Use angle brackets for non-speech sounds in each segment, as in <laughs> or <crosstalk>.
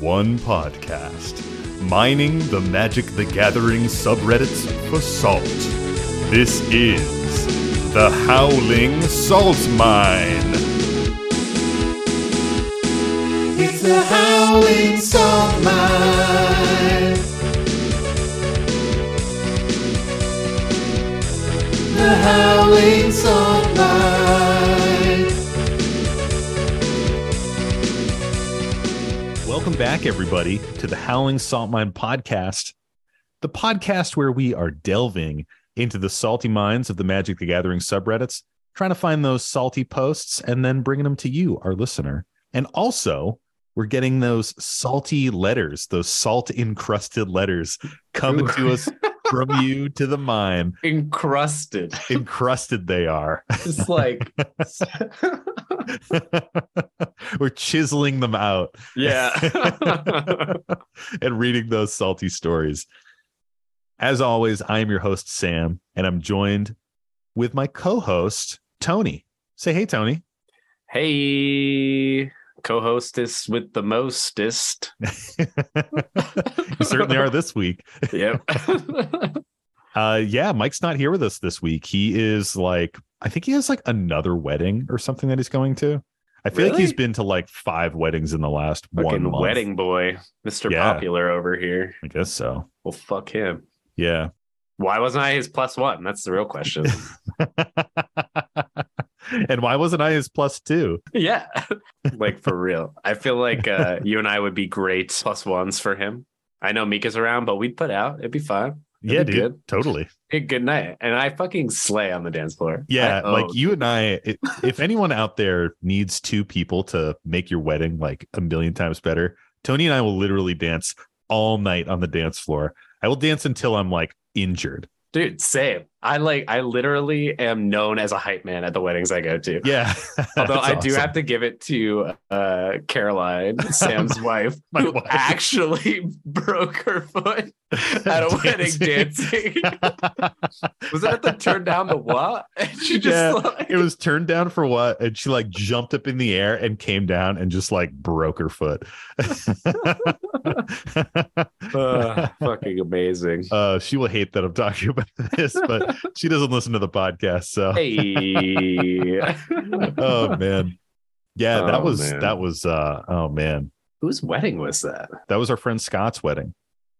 one podcast, mining the Magic the Gathering subreddits for salt. This is the Howling Salt Mine. It's the Howling Salt Mine. The Howling Welcome back, everybody, to the Howling Salt Mine podcast, the podcast where we are delving into the salty minds of the Magic the Gathering subreddits, trying to find those salty posts and then bringing them to you, our listener. And also, we're getting those salty letters, those salt encrusted letters coming to us from you to the mine. <laughs> encrusted. Encrusted they are. It's like, <laughs> <laughs> <laughs> we're chiseling them out yeah. <laughs> and reading those salty stories. As always, I am your host, Sam, and I'm joined with my co host, Tony. Say hey, Tony. hey, co-hostess with the mostest. <laughs> you certainly are this week. Yep. Uh, yeah, Mike's not here with us this week. He is like, I think he has like another wedding or something that he's going to. I feel like he's been to like five weddings in the last one month. wedding boy, Mr. Yeah. Popular over here. I guess so. Well, fuck him. Yeah. Why wasn't I his plus one? That's the real question. <laughs> and why wasn't I his plus two? yeah. <laughs> like for real. I feel like uh, you and I would be great plus ones for him. I know Mika's around, but we'd put out. It'd be fine. Yeah, dude. good. Totally. Hey, good night. And I fucking slay on the dance floor. Yeah, I like own. you and I, i- if anyone out there needs two people to make your wedding like a million times better, Tony and I will literally dance all night on the dance floor. I will dance until I'm like injured. Dude, same. I like I literally am known as a hype man at the weddings I go to. Yeah. <laughs> Although I do have to give it to uh Caroline, <laughs> Sam's wife, My <laughs> who wife. actually broke her foot at a wedding dancing. Was that at the turn down the what? And she just Yeah, like, it was turned down for what? And she like jumped up in the air and came down and just like broke her foot. uh, fucking amazing. uh, she will hate that I'm talking about this, but <laughs> she doesn't listen to the podcast. So Hey. <laughs> oh man. Yeah, that Oh, was man. that was uh oh man. Whose wedding was that? That was our friend Scott's wedding.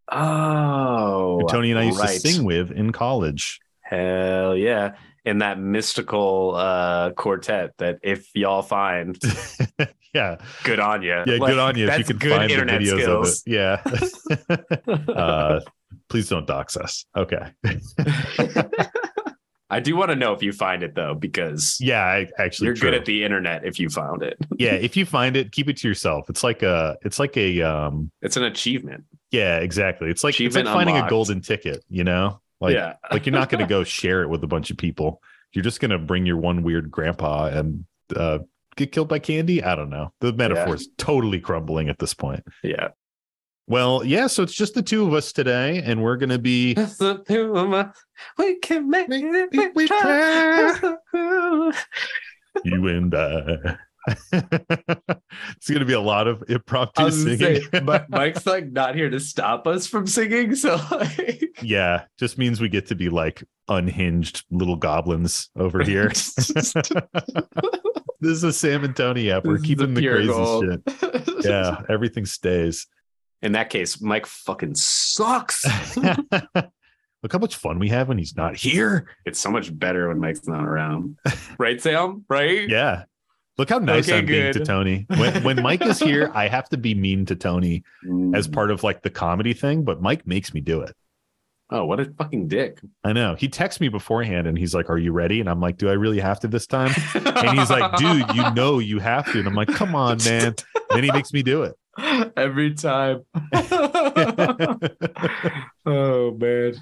Oh, who Tony and I used right. to sing with in college. Hell yeah. In that mystical uh quartet that if y'all find, <laughs> yeah. good on you. Yeah, good on you if you can good find the videos skills. of it. Yeah. uh please don't dox us. Okay. <laughs> I do want to know if you find it though, because Yeah, I actually you're true. good at the internet if you found it. <laughs> yeah, if you find it, keep it to yourself. It's like a it's like a um It's an achievement. yeah, exactly. It's like it's like finding a golden ticket, you know? Like yeah. like you're not going <laughs> to go share it with a bunch of people. You're just going to bring your one weird grandpa and uh get killed by candy. I don't know. The metaphor is totally crumbling at this point. Yeah. Well, yeah, so it's just the two of us today, and we're gonna be Just the two of us. We can make it. we We try. try. you and I. <laughs> it's gonna be a lot of impromptu singing. say, <laughs> Mike's like not here to stop us from singing, so like yeah, just means we get to be like unhinged little goblins over here. <laughs> this is a Sam and Tony app. We're keeping the, pure crazy gold. shit. Yeah, everything stays. In that case, Mike fucking sucks. <laughs> <laughs> Look how much fun we have when he's not here. it's so much better when Mike's not around. Right, Sam? Right? Yeah. Look how nice Okay, I'm being to. Tony. When when Mike is here, <laughs> I have to be mean to Tony as Mm. part of like the comedy thing, but Mike makes me do it. Oh, what a fucking dick. I know. He texts me beforehand and he's like, Are you ready? And I'm like, Do I really have to this time? And he's like, Dude, you know you have to. And I'm like, Come on, man. then he makes me do it. <laughs> Every time. <laughs> oh man.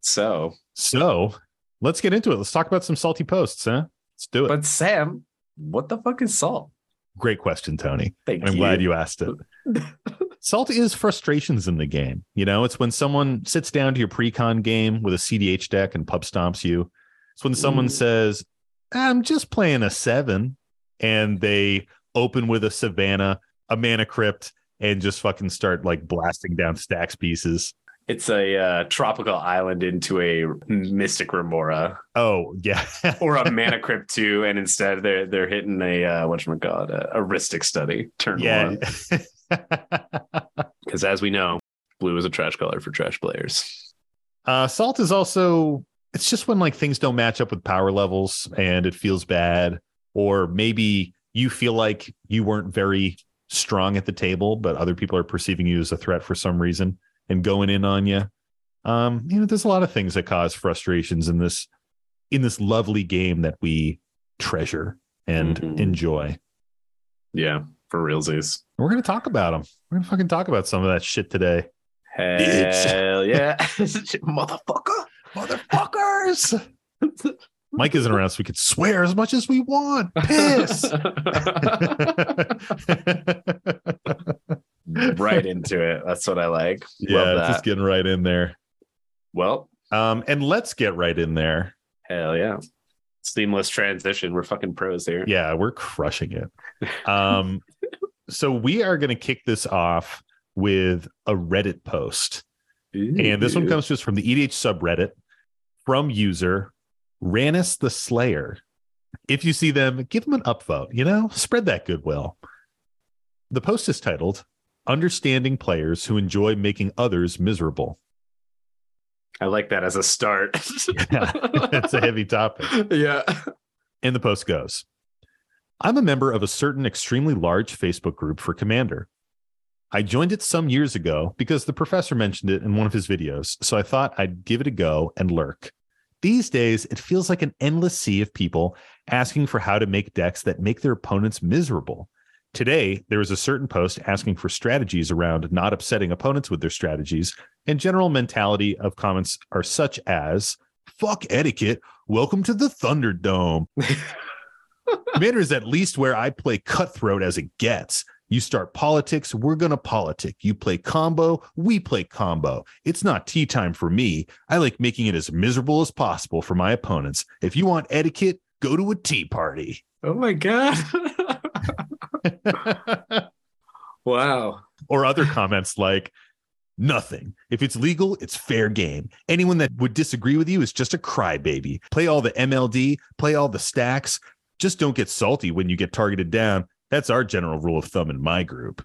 So, so let's get into it. Let's talk about some salty posts, huh? Let's do it. but Sam, what the fuck is salt? Great question, Tony. Thank I'm you. glad you asked it. <laughs> Salt is frustrations in the game. You know, it's when someone sits down to your pre-con game with a CDH deck and pub stomps you. It's when someone Ooh. says, I'm just playing a seven, and they open with a Savannah, a Mana Crypt, and just fucking start like blasting down stacks pieces. It's a uh, tropical island into a mystic remora Oh yeah, <laughs> or a mana crypt too, and instead they're they're hitting a uh, what you call it a, a Rhystic Study turn yeah. one <laughs> because as we know, blue is a trash color for trash players. uh, salt is also it's just when like things don't match up with power levels and it feels bad, or maybe you feel like you weren't very strong at the table, but other people are perceiving you as a threat for some reason and going in on you. Um, you know, there's a lot of things that cause frustrations in this in this lovely game that we treasure and Mhm. enjoy. Yeah, for realsies. We're gonna talk about them. We're gonna fucking talk about some of that shit today. Hell yeah, <laughs> <laughs> motherfucker! Motherfuckers! <laughs> Mike isn't around, so we could swear as much as we want. Piss. <laughs> <laughs> right into it. That's what I like. yeah, Love that. just getting right in there. well, Um, and let's get right in there. hell yeah. Seamless transition. We're fucking pros here. Yeah, we're crushing it. Um, <laughs> so we are going to kick this off with a Reddit post, and this one comes to us from the EDH subreddit from user Ranus the Slayer. If you see them, give them an upvote. You know, spread that goodwill. The post is titled "Understanding Players Who Enjoy Making Others Miserable." I like that as a start. <laughs> Yeah, it's a heavy topic. <laughs> yeah. And the post goes I'm a member of a certain extremely large Facebook group for Commander. I joined it some years ago because the professor mentioned it in one of his videos, so I thought I'd give it a go and lurk. These days, it feels like an endless sea of people asking for how to make decks that make their opponents miserable. Today, there was a certain post asking for strategies around not upsetting opponents with their strategies, and general mentality of comments are such as fuck etiquette, welcome to the Thunderdome. <laughs> Commander is at least where I play cutthroat as it gets. You start politics, we're going to politic. You play combo, we play combo. It's not tea time for me. I like making it as miserable as possible for my opponents. If you want etiquette, go to a tea party. Oh my god. <laughs> wow. or other comments like, Nothing. If it's legal, it's fair game. Anyone that would disagree with you is just a crybaby. Play all the MLD, play all the stacks. Just don't get salty when you get targeted down. That's our general rule of thumb in my group.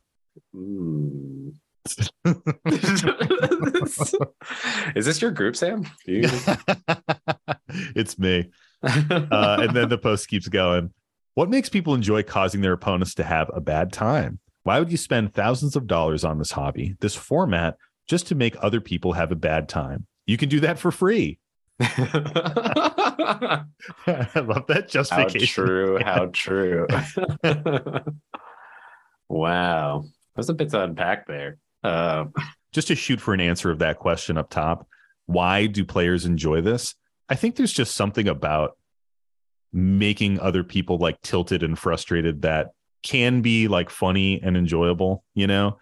Mm. <laughs> Is this your group, Sam? You- <laughs> it's me. <laughs> Uh, and then the post keeps going. What makes people enjoy causing their opponents to have a bad time? Why would you spend thousands of dollars on this hobby, this format, just to make other people have a bad time? You can do that for free. <laughs> I love that justification. how true. <laughs> How true. wow. There's a bit to unpack there. Uh, Just to shoot for an answer of that question up top, why do players enjoy this? I think there's just something about making other people like tilted and frustrated that can be like funny and enjoyable, you know?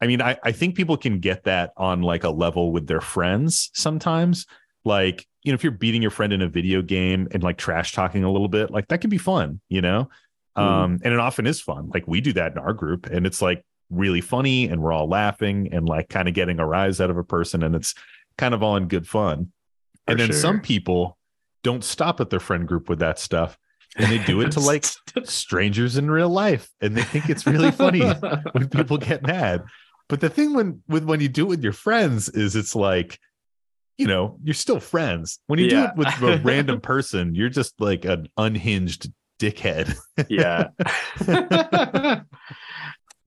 I mean, I, I think people can get that on like a level with their friends sometimes. Like, you know, if you're beating your friend in a video game and like trash talking a little bit, like that can be fun, you know? Mhm. Um, and it often is fun. Like we do that in our group, and it's like really funny, and we're all laughing and like kind of getting a rise out of a person, and it's kind of all in good fun. For and then some people don't stop at their friend group with that stuff, and they do it to <laughs> like strangers in real life, and they think it's really funny when people get mad. But the thing when with when you do it with your friends is it's like, you know, you're still friends. When you Yeah. do it with a <laughs> random person, you're just like an unhinged dickhead. yeah <laughs>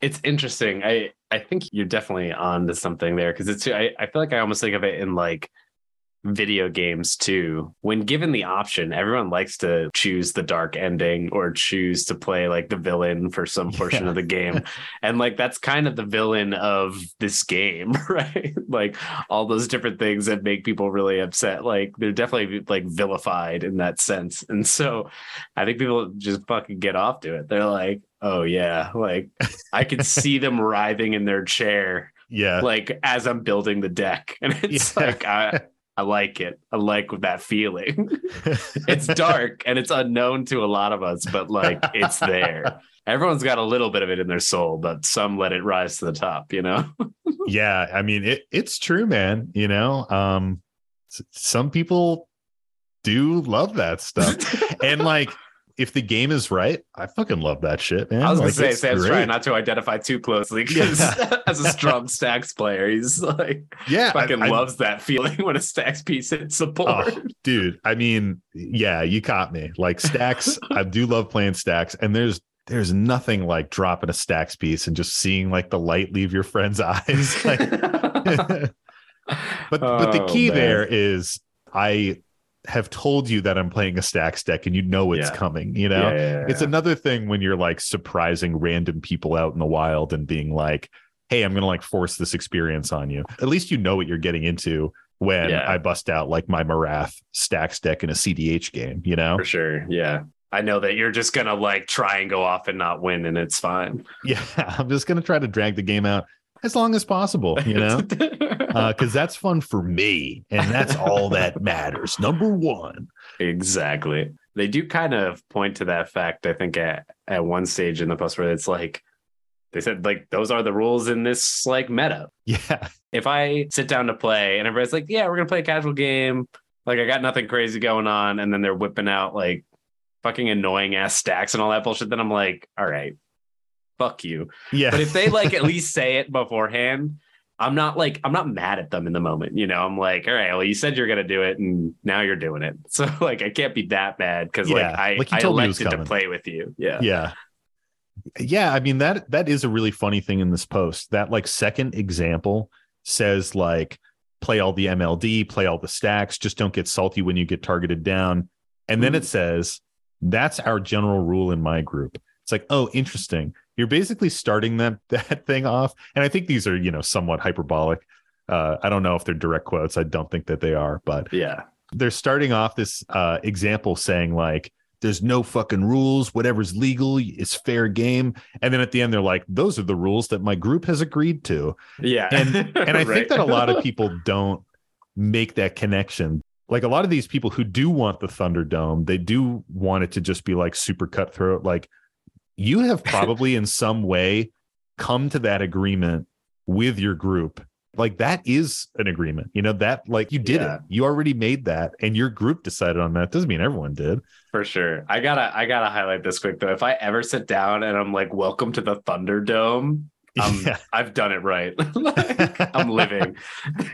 it's interesting i i think you're definitely on to something there because it's I, I feel like i almost think of it in like video games too when given the option everyone likes to choose the dark ending or choose to play like the villain for some <laughs> portion Yeah. of the game and like that's kind of the villain of this game <laughs> right like all those different things that make people really upset like they're definitely like vilified in that sense and so I think people just fucking get off to it. They're like, oh yeah, like I could <laughs> see them writhing in their chair, yeah. like as I'm building the deck, and it's Yeah. like, I, I like it. I like that feeling. <laughs> it's <laughs> dark and it's unknown to a lot of us, but like it's there. <laughs> Everyone's got a little bit of it in their soul, but some let it rise to the top, you know? yeah, I mean it it's true, man. You know, um some people do love that stuff. and like if the game is right, I fucking love that shit, man. I was Like, gonna say Sam's great. trying not to identify too closely <laughs> because <laughs> as a strong stacks player, he's like yeah, fucking I- loves that feeling <laughs> when a stacks piece hits support. Oh, dude, I mean, yeah, you caught me. Like stacks, I do love playing stacks, and there's there's nothing like dropping a stacks piece and just seeing like the light leave your friend's eyes. Like, but but the Oh, key man. there is I have told you that I'm playing a stacks deck, and you know it's Yeah. coming. You know, Yeah, it's another thing when you're like surprising random people out in the wild and being like, "Hey, I'm gonna like force this experience on you." At least you know what you're getting into when. I bust out like my Marath stacks deck in a CDH game. You know? for sure. Yeah. I know that you're just gonna like try and go off and not win, and it's fine. <laughs> Yeah, I'm just gonna try to drag the game out as long as possible. You know. <laughs> Uh, because that's fun for me, and that's all that matters. Number one. exactly. They do kind of point to that fact, I think, at, at one stage in the post where it's like they said like those are the rules in this like meta. Yeah, If I sit down to play and everybody's like, Yeah, we're gonna play a casual game, like I got nothing crazy going on, and then they're whipping out like fucking annoying ass stacks and all that bullshit, then I'm like, all right, fuck you. yeah. But if they like at <laughs> least say it beforehand, I'm not like I'm not mad at them in the moment. You know, I'm like, all right, well, you said you're gonna do it, and now you're doing it. <laughs> So like, I can't be that mad because Yeah, like I like I told me it elected to play with you. Yeah, yeah yeah i mean that that is a really funny thing in this post that like second example says like play all the mld play all the stacks just don't get salty when you get targeted down and then it mm. says that's our general rule in my group it's like oh interesting you're basically starting that <laughs> that thing off. And i think these are you know somewhat hyperbolic. Uh, i don't know if they're direct quotes. I don't think that they are but yeah, they're starting off this uh, example saying like there's no fucking rules. Whatever's legal is fair game. And then at the end they're like those are the rules that my group has agreed to. Yeah. and <laughs> and i Right. think that a lot of people don't make that connection. Like a lot of these people who do want the thunderdome they do want it to just be like super cutthroat. Like you have <laughs> probably in some way come to that agreement with your group like that is an agreement you know that like you did Yeah. it you already made that and your group decided on that doesn't mean everyone did For sure. I gotta I gotta highlight this quick though. If I ever sit down and I'm like, welcome to the Thunderdome, um, yeah <laughs> I've done it right. <laughs> like, <laughs> I'm living.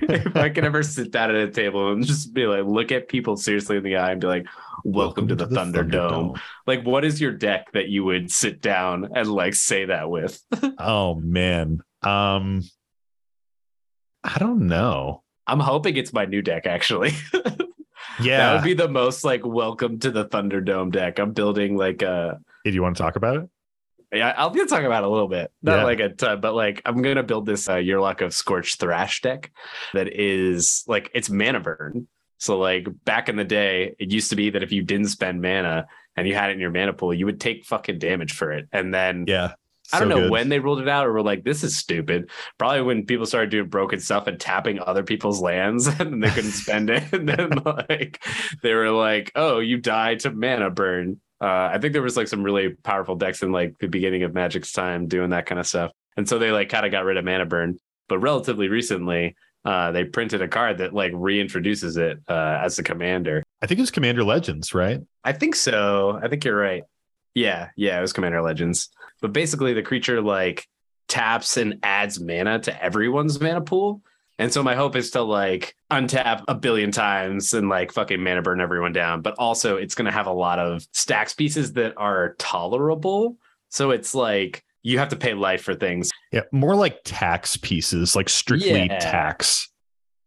if I can ever sit down at a table and just be like, look at people seriously in the eye and be like, welcome, to the, Thunderdome. Like, what is your deck that you would sit down and like say that with? oh man um i don't know I'm hoping it's my new deck actually. yeah that would be the most like welcome to the Thunderdome deck. I'm building like a do you want to talk about it Yeah, I'll gonna talk about it a little bit, not Yeah. like a ton, but like I'm gonna build this uh, Yurlok of Scorched Thrash deck that is like it's mana burn. So like back in the day, it used to be that if you didn't spend mana and you had it in your mana pool, you would take fucking damage for it. And then yeah I don't know good. when they ruled it out or were like, this is stupid. Probably when people started doing broken stuff and tapping other people's lands <laughs> and they couldn't spend it. <laughs> And then like they were like, oh, you die to mana burn. Uh, I think there was like some really powerful decks in like the beginning of Magic's time doing that kind of stuff. And so they like kind of got rid of mana burn. But relatively recently, uh, they printed a card that like reintroduces it uh, as a commander. i think it was commander legends right I think so. I think you're right. Yeah, yeah, it was Commander Legends. But basically the creature like taps and adds mana to everyone's mana pool. And so my hope is to like untap a billion times and like fucking mana burn everyone down. But also it's gonna have a lot of stacks pieces that are tolerable. So it's like you have to pay life for things. yeah more like tax pieces like strictly Yeah. tax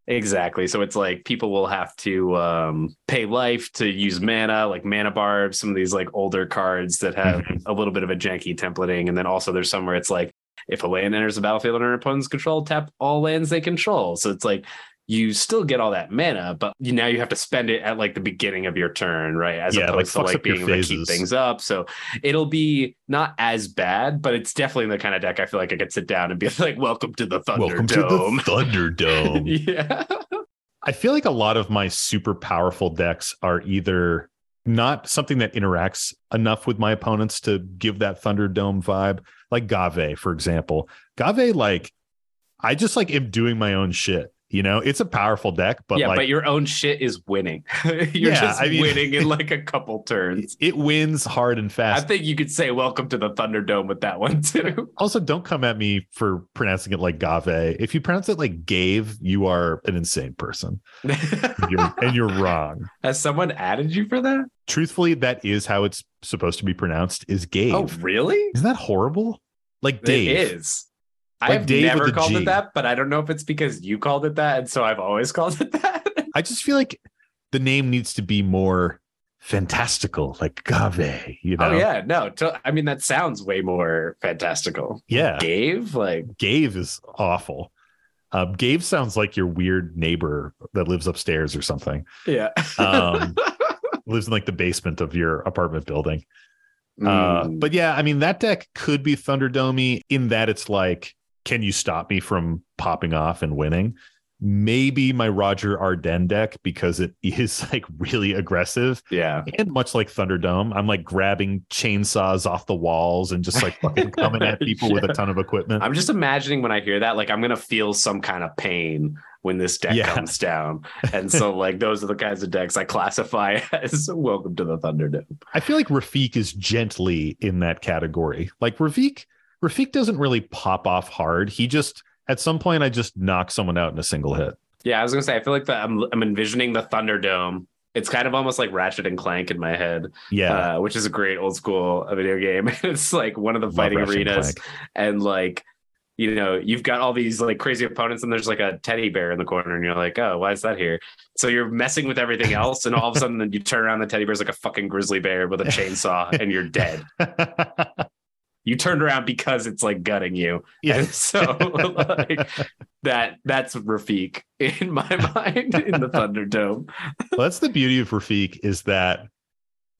Exactly. So it's like people will have to um, pay life to use mana, like Manabarbs, some of these like older cards that have a little bit of a janky templating. And then also there's somewhere it's like if a land enters the battlefield under an opponent's control, tap all lands they control. So it's like you still get all that mana, but you now you have to spend it at like the beginning of your turn, right? As Yeah, like, opposed to like being able to keep things up. So it'll be not as bad, but it's definitely the kind of deck I feel like I could sit down and be <laughs> like, welcome to the welcome to the Thunderdome. thunderdome <laughs> yeah. I feel like a lot of my super powerful decks are either not something that interacts enough with my opponents to give that Thunderdome vibe, like Ghave, for example. Ghave, like, I just like am doing my own shit. You know, it's a powerful deck, but yeah, like but your own shit is winning. <laughs> You're Yeah, just I mean- winning in <laughs> like a couple turns. it wins hard and fast. I think you could say welcome to the Thunderdome with that one too. <laughs> also, don't come at me for pronouncing it like Ghave. If you pronounce it like Ghave, you are an insane person. And you're, and you're wrong. Has someone added you for that? Truthfully, that is how it's supposed to be pronounced. Is oh, Ghave? Oh, really? Isn't that horrible? Like Dave. It is. Like I've never called G. it that, but I don't know if it's because you called it that, and so I've always <laughs> called it that. I just feel like the name needs to be more fantastical, like Ghave. You know? Oh yeah, no. I mean, that sounds way more fantastical. yeah. Ghave, like, Ghave is awful. Um, Ghave sounds like your weird neighbor that lives upstairs or something. yeah. Um, <laughs> lives in like the basement of your apartment building. Uh, Mm. but yeah, I mean that deck could be Thunderdomey in that it's like, can you stop me from popping off and winning? Maybe my Rograkh Ardenn deck because it <laughs> is like really aggressive yeah. and much like Thunderdome, I'm like grabbing chainsaws off the walls and just like fucking <laughs> coming at people with a ton of equipment. I'm just imagining when I hear that, like I'm gonna feel some kind of pain when this deck Yeah. comes down. And so <laughs> like those are the kinds of decks I classify as welcome to the Thunderdome. I feel like Rafiq is gently in that category. Like Rafiq, Rafiq doesn't really pop off hard. He just at some point I just knock someone out in a single hit. Yeah, I was gonna say I feel like the, I'm I'm envisioning the Thunderdome. It's kind of almost like Ratchet and Clank in my head, Yeah. uh, which is a great old school video game. <laughs> it's like one of the Love fighting Ratchet and arenas, Clank. and like you know you've got all these like crazy opponents and there's like a teddy bear in the corner and you're like oh why is that here so you're messing with everything <laughs> else and all of a sudden you turn around the teddy bear's like a fucking grizzly bear with a <laughs> chainsaw and you're dead you turned around because it's like gutting you yeah. and <laughs> so like that that's Rafiq in my <laughs> mind in the Thunderdome Well, that's the beauty of Rafiq is that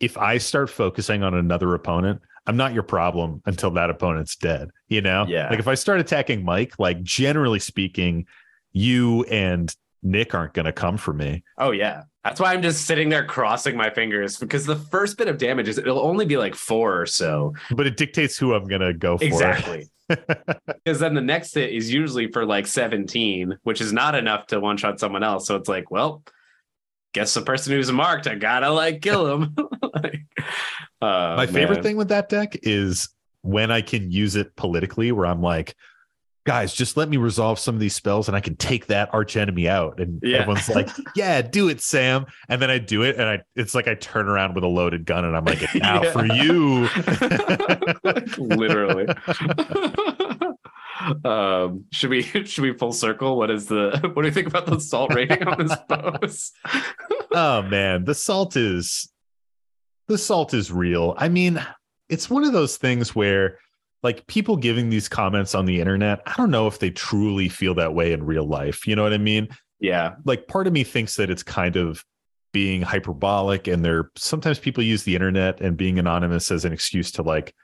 if I start focusing on another opponent, I'm not your problem until that opponent's dead. You know? Yeah. Like if I start attacking Mike, like generally speaking, you and Nick aren't gonna come for me. oh yeah that's why I'm just sitting there crossing my fingers because the first bit of damage is it'll only be like four or so But it dictates who I'm gonna go for. Exactly. <laughs> Because then the next hit is usually for like 17, which is not enough to one shot someone else. So it's like, well, guess the person who's marked, I gotta like kill <laughs> him. <laughs> like, uh, My favorite man. thing with that deck is when I can use it politically, where I'm like, guys, just let me resolve some of these spells and I can take that arch enemy out. And Yeah. everyone's like, <laughs> yeah, do it, Sam. And then I do it, and I it's like I turn around with a loaded gun and I'm like, now for <laughs> you. <laughs> Literally. um, should we should we full circle? What is the what do you think about the salt rating on this post? oh man, the salt is the salt is real. I mean, it's one of those things where like people giving these comments on the internet, I don't know if they truly feel that way in real life. You know what I mean? yeah, like part of me thinks that it's kind of being hyperbolic and there sometimes people use the internet and being anonymous as an excuse to like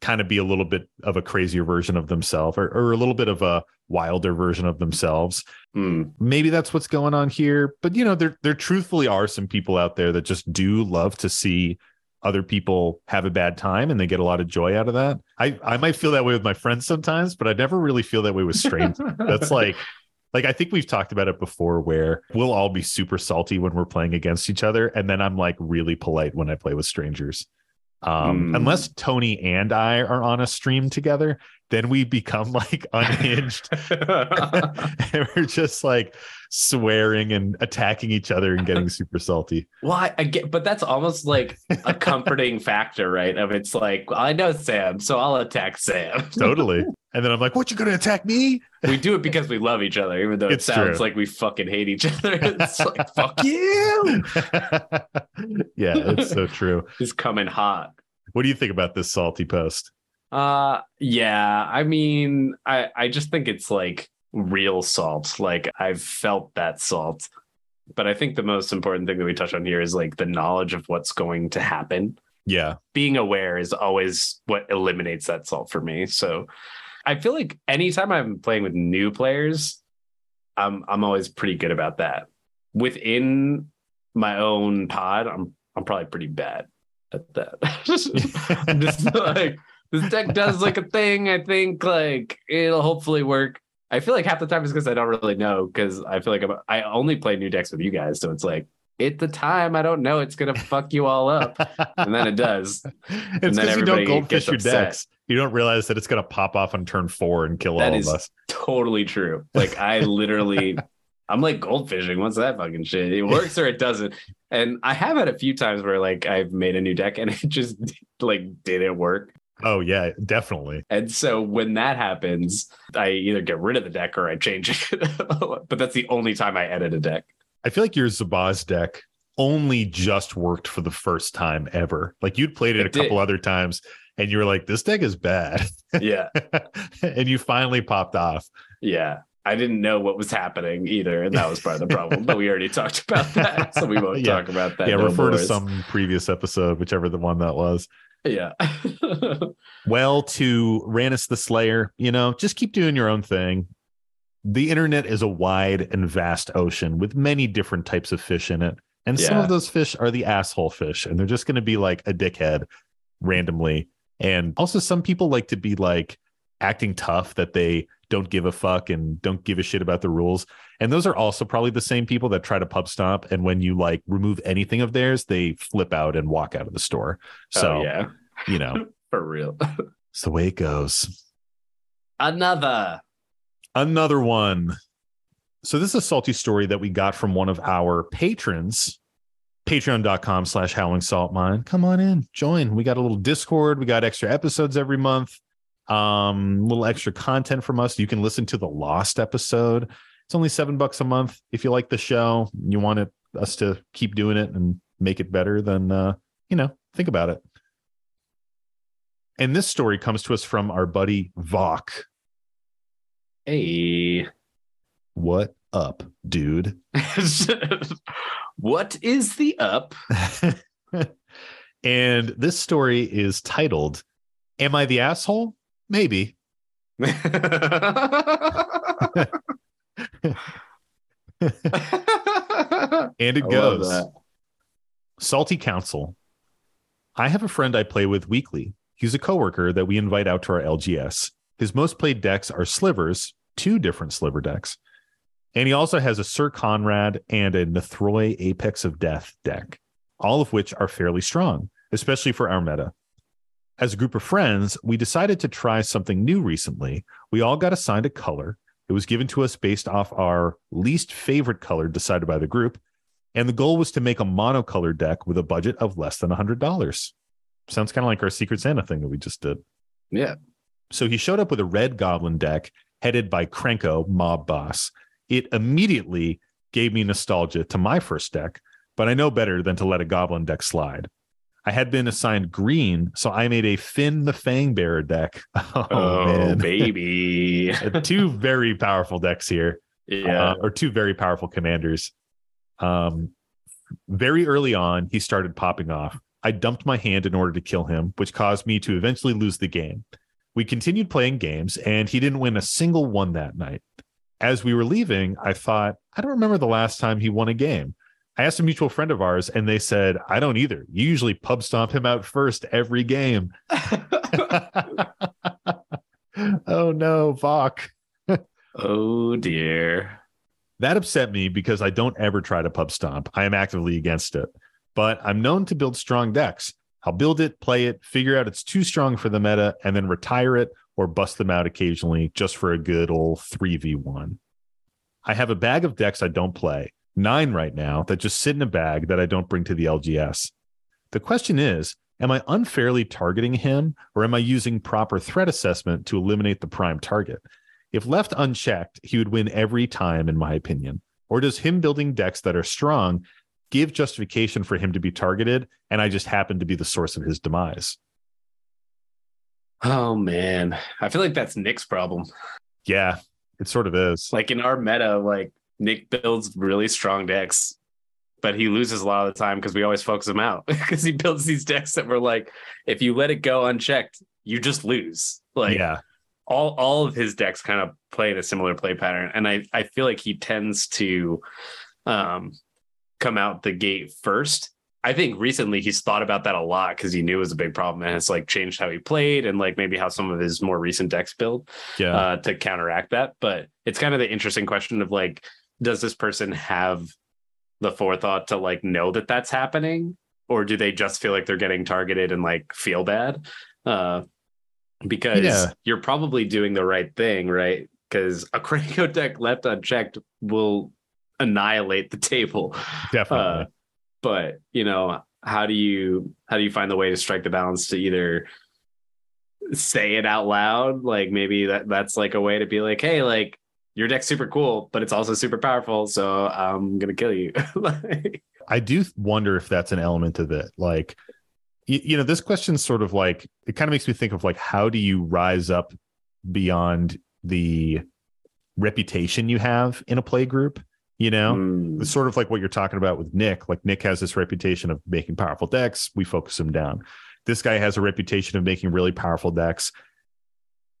kind of be a little bit of a crazier version of themselves or, or a little bit of a wilder version of themselves Hmm. maybe that's what's going on here but you know there there truthfully are some people out there that just do love to see other people have a bad time and they get a lot of joy out of that i i might feel that way with my friends sometimes but i never really feel that way with strangers <laughs> that's like like I think we've talked about it before where we'll all be super salty when we're playing against each other and then I'm like really polite when I play with strangers. Um Hmm. unless Tony and I are on a stream together, then we become like <laughs> unhinged <laughs> and we're just like swearing and attacking each other and getting super salty. Well, I, I get, but that's almost like a comforting factor, right? Of it's like, well, I know Sam, so I'll attack Sam. <laughs> Totally. And then I'm like, "What you going to attack me?" we do it because we love each other, even though it It's sounds true. like we fucking hate each other. It's like, fuck you. yeah, it's so true. He's coming hot. What do you think about this salty post? Uh yeah. I mean, I I just think it's like real salt. Like I've felt that salt. But I think the most important thing that we touch on here is like the knowledge of what's going to happen. Yeah. being aware is always what eliminates that salt for me. So I feel like anytime I'm playing with new players, I'm I'm always pretty good about that. within my own pod, I'm I'm probably pretty bad at that. <laughs> I'm just <laughs> like this deck does like a <laughs> thing. I think like it'll hopefully work. I feel like half the time is because I don't really know because I feel like I'm, I only play new decks with you guys, so it's like at the time I don't know it's gonna <laughs> fuck you all up, and then it does. it's then because you don't goldfish your decks. You don't realize that it's going to pop off on turn four and kill That all of us. totally true. <laughs> Like I literally, I'm like goldfishing. What's that fucking shit? It works or it doesn't. And I have had a few times where like I've made a new deck and it just like didn't work. Oh yeah, definitely. And so when that happens, I either get rid of the deck or I change it. <laughs> but that's the only time I edit a deck. I feel like your Zabaz deck only just worked for the first time ever. Like you'd played it, It a couple other times and you were like, this deck is bad. Yeah. <laughs> and you finally popped off. Yeah. I didn't know what was happening either. And that was part of the problem. but we already talked about that. So we won't <laughs> Yeah. talk about that. yeah, no refer to some previous episode, whichever the one that was. Yeah. <laughs> Well, to Rannis the Slayer, you know, just keep doing your own thing. The internet is a wide and vast ocean with many different types of fish in it. And some of those fish are the asshole fish, and they're just going to be like a dickhead randomly. And also, some people like to be like acting tough that they don't give a fuck and don't give a shit about the rules. And those are also probably the same people that try to pub stomp. And when you like remove anything of theirs, they flip out and walk out of the store. Oh, so, oh, yeah. you know, <laughs> For real. it's the way it goes. Another. Another one. So this is a salty story that we got from one of our patrons. Patreon.com slash howling salt mine. Come on in, join. We got a little Discord. We got extra episodes every month. Um, little extra content from us. You can listen to the lost episode. It's only seven bucks a month. If you like the show, you want it us to keep doing it and make it better, then uh, you know, think about it. And this story comes to us from our buddy Vok. Hey. What up, dude? <laughs> what is the up? <laughs> and this story is titled Am I the Asshole? Maybe. <laughs> And it I goes. Salty Council. I have a friend I play with weekly. He's a coworker that we invite out to our LGS. His most played decks are slivers, two different sliver decks. And he also has a Syr Konrad and a Nethroi Apex of Death deck, all of which are fairly strong, especially for our meta. As a group of friends, we decided to try something new recently. We all got assigned a color. It was given to us based off our least favorite color decided by the group. And the goal was to make a monocolored deck with a budget of less than $100. Sounds kind of like our Secret Santa thing that we just did. Yeah. So he showed up with a red goblin deck headed by Krenko, mob boss. It immediately gave me nostalgia to my first deck, but I know better than to let a goblin deck slide. I had been assigned green, so I made a Fynn the Fangbearer deck. <laughs> Oh, Oh, baby. <laughs> Two very powerful decks here yeah. uh, or two very powerful commanders. Um, very early on, he started popping off. I dumped my hand in order to kill him, which caused me to eventually lose the game. We continued playing games, and he didn't win a single one that night. As we were leaving, I thought, I don't remember the last time he won a game. I asked a mutual friend of ours, and they said, I don't either. You usually pub stomp him out first every game. <laughs> <laughs> oh no, Vok. oh dear. That upset me because I don't ever try to pub stomp. I am actively against it. But I'm known to build strong decks. I'll build it, play it, figure out it's too strong for the meta, and then retire it or bust them out occasionally just for a good old 3v1. I have a bag of decks I don't play, nine right now, that just sit in a bag that I don't bring to the LGS. The question is Am I unfairly targeting him, or am I using proper threat assessment to eliminate the prime target? If left unchecked, he would win every time, in my opinion. Or does him building decks that are strong give justification for him to be targeted, and I just happen to be the source of his demise? Oh man. I feel like that's Nick's problem. Yeah, it sort of is. Like in our meta, like Nick builds really strong decks, but he loses a lot of the time because we always focus him out <laughs> because he builds these decks that were like, if you let it go unchecked, you just lose. Like yeah, all all of his decks kind of play in a similar play pattern, and I I feel like he tends to um come out the gate first. I think recently he's thought about that a lot because he knew it was a big problem and has like changed how he played and like maybe how some of his more recent decks build Yeah. uh, to counteract that. But it's kind of the interesting question of like, does this person have the forethought to like know that that's happening, or do they just feel like they're getting targeted and like feel bad? Uh, because Yeah. you're probably doing the right thing, right? Because a <laughs> Krenko deck left unchecked will annihilate the table. Definitely. Uh, but you know, how do you how do you find the way to strike the balance to either say it out loud, like maybe that that's like a way to be like, hey, like your deck's super cool, but it's also super powerful, so I'm gonna kill you. <laughs> Like, I do wonder if that's an element of it. Like, you, you know, this question's sort of like it kind of makes me think of like how do you rise up beyond the reputation you have in a play group? You know, mm, it's sort of like what you're talking about with Nick. Like Nick has this reputation of making powerful decks. We focus him down. This guy has a reputation of making really powerful decks.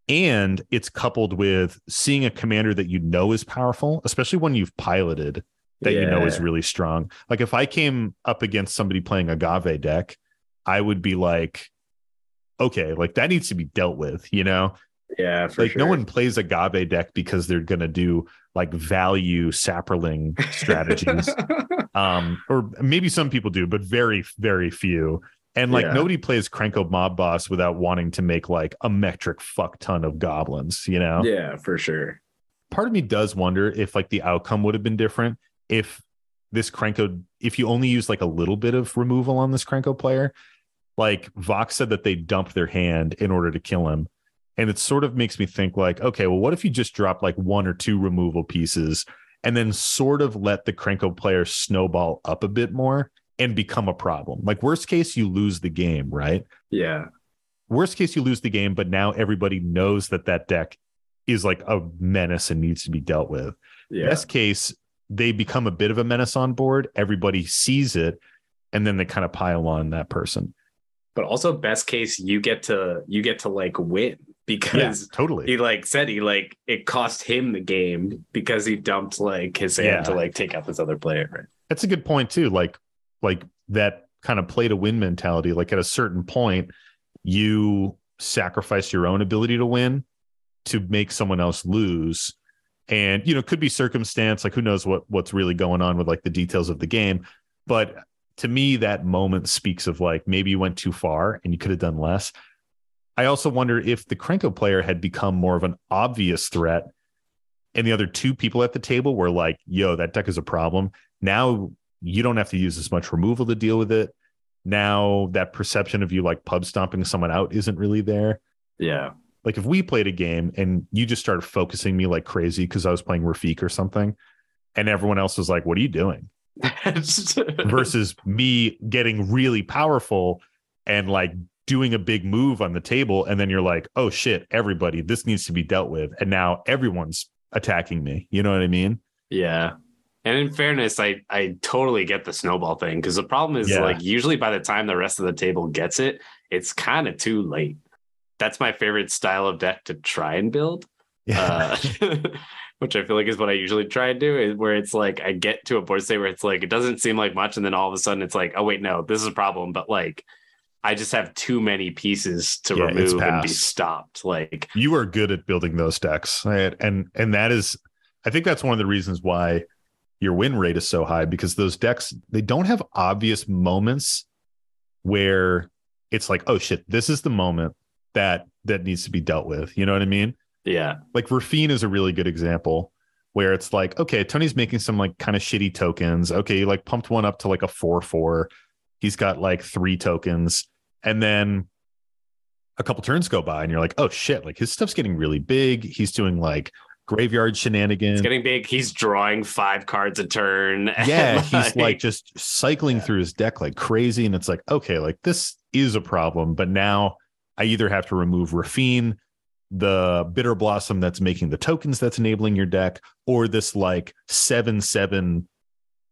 And it's coupled with seeing a commander that you know is powerful, especially when you've piloted that you know is really strong. Like if I came up against somebody playing a Ghave deck, I would be like, okay, like that needs to be dealt with, you know? yeah, for like sure. no one plays a Ghave deck because they're gonna do like value saproling <laughs> strategies. um, or maybe some people do, but very, very few. And like Yeah. nobody plays Krenko Mob Boss without wanting to make like a metric fuck ton of goblins, you know? yeah, for sure. part of me does wonder if like the outcome would have been different if this Krenko, if you only use like a little bit of removal on this Krenko player. Like Vox said that they dumped their hand in order to kill him. And it sort of makes me think like, okay, well, what if you just drop like one or two removal pieces and then sort of let the Krenko player snowball up a bit more and become a problem? Like worst case, you lose the game, right? Yeah, worst case you lose the game but now everybody knows that that deck is like a menace and needs to be dealt with yeah, best case they become a bit of a menace on board everybody sees it and then they kind of pile on that person but also best case, you get to you get to like win because totally he like said he like it cost him the game because he dumped like his hand Yeah. to like take out this other player. Right? that's a good point too like like that kind of play to win mentality like at a certain point you sacrifice your own ability to win to make someone else lose. And you know could be circumstance like who knows what what's really going on with like the details of the game. But to me that moment speaks of like maybe you went too far and you could have done less. I also wonder if the krenko player had become more of an obvious threat and the other two people at the table were like yo that deck is a problem. Now you don't have to use as much removal to deal with it now that perception of you like pub stomping someone out isn't really there Yeah, like if we played a game and you just started focusing me like crazy because I was playing Rafiq or something, and everyone else was like, "What are you doing?" <laughs> Versus me getting really powerful and like doing a big move on the table, and then you're like, "Oh shit, everybody, this needs to be dealt with," and now everyone's attacking me. You know what I mean? yeah. And in fairness, I I totally get the snowball thing because the problem is Yeah. like usually by the time the rest of the table gets it, it's kind of too late. That's my favorite style of deck to try and build. uh, <laughs> <laughs> which I feel like is what I usually try and do, is where it's like I get to a board state where it's like it doesn't seem like much, and then all of a sudden it's like, oh wait, no, this is a problem, but like I just have too many pieces to Yeah, remove and be stopped. Like, you are good at building those decks right? and and that is i think that's one of the reasons why your win rate is so high because those decks they don't have obvious moments where it's like oh shit this is the moment that that needs to be dealt with. You know what i mean? Yeah, like Raffine is a really good example where it's like okay tony's making some like kind of shitty tokens. Okay he like pumped one up to like a 4-4 he's got like three tokens. And then a couple turns go by and you're like oh shit like his stuff's getting really big. He's doing like graveyard shenanigans it's getting big. He's drawing five cards a turn. <laughs> yeah he's like just cycling through his deck like crazy and it's like okay like this is a problem but now i either have to remove Raffine, the Bitterblossom that's making the tokens that's enabling your deck or this like 7 7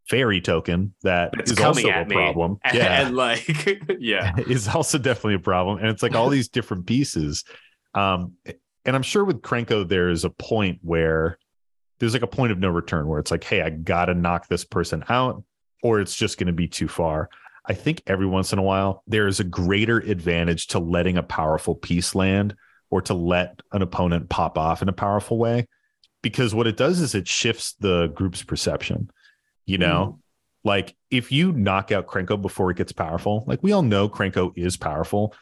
fairy token that It's is also a me. problem <laughs> yeah and like, <laughs> yeah, is also definitely a problem. And it's like all these different pieces. Um, and I'm sure with Krenko, there's a point where there's like a point of no return where it's like, hey, I gotta knock this person out. or it's just going to be too far. I think every once in a while there is a greater advantage to letting a powerful piece land or to let an opponent pop off in a powerful way because what it does is it shifts the group's perception. You know, mm-hmm. like if you knock out Krenko before it gets powerful, like we all know Krenko is powerful,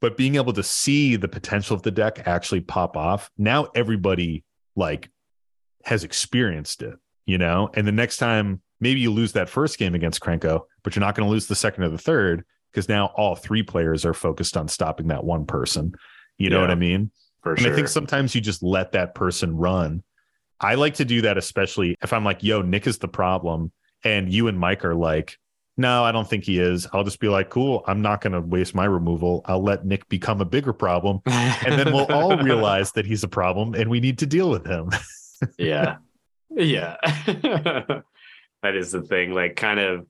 but being able to see the potential of the deck actually pop off, now everybody like has experienced it, you know? And the next time maybe you lose that first game against Krenko, but you're not going to lose the second or the third because now all three players are focused on stopping that one person. You know Yeah, what I mean? For And sure. I think sometimes you just let that person run. I like to do that, especially if I'm like, yo, Nick is the problem. And you and Mike are like, no, I don't think he is. I'll just be like, cool, I'm not going to waste my removal. I'll let Nick become a bigger problem. And then we'll all <laughs> realize that he's a problem and we need to deal with him. <laughs> yeah yeah <laughs> that is the thing like kind of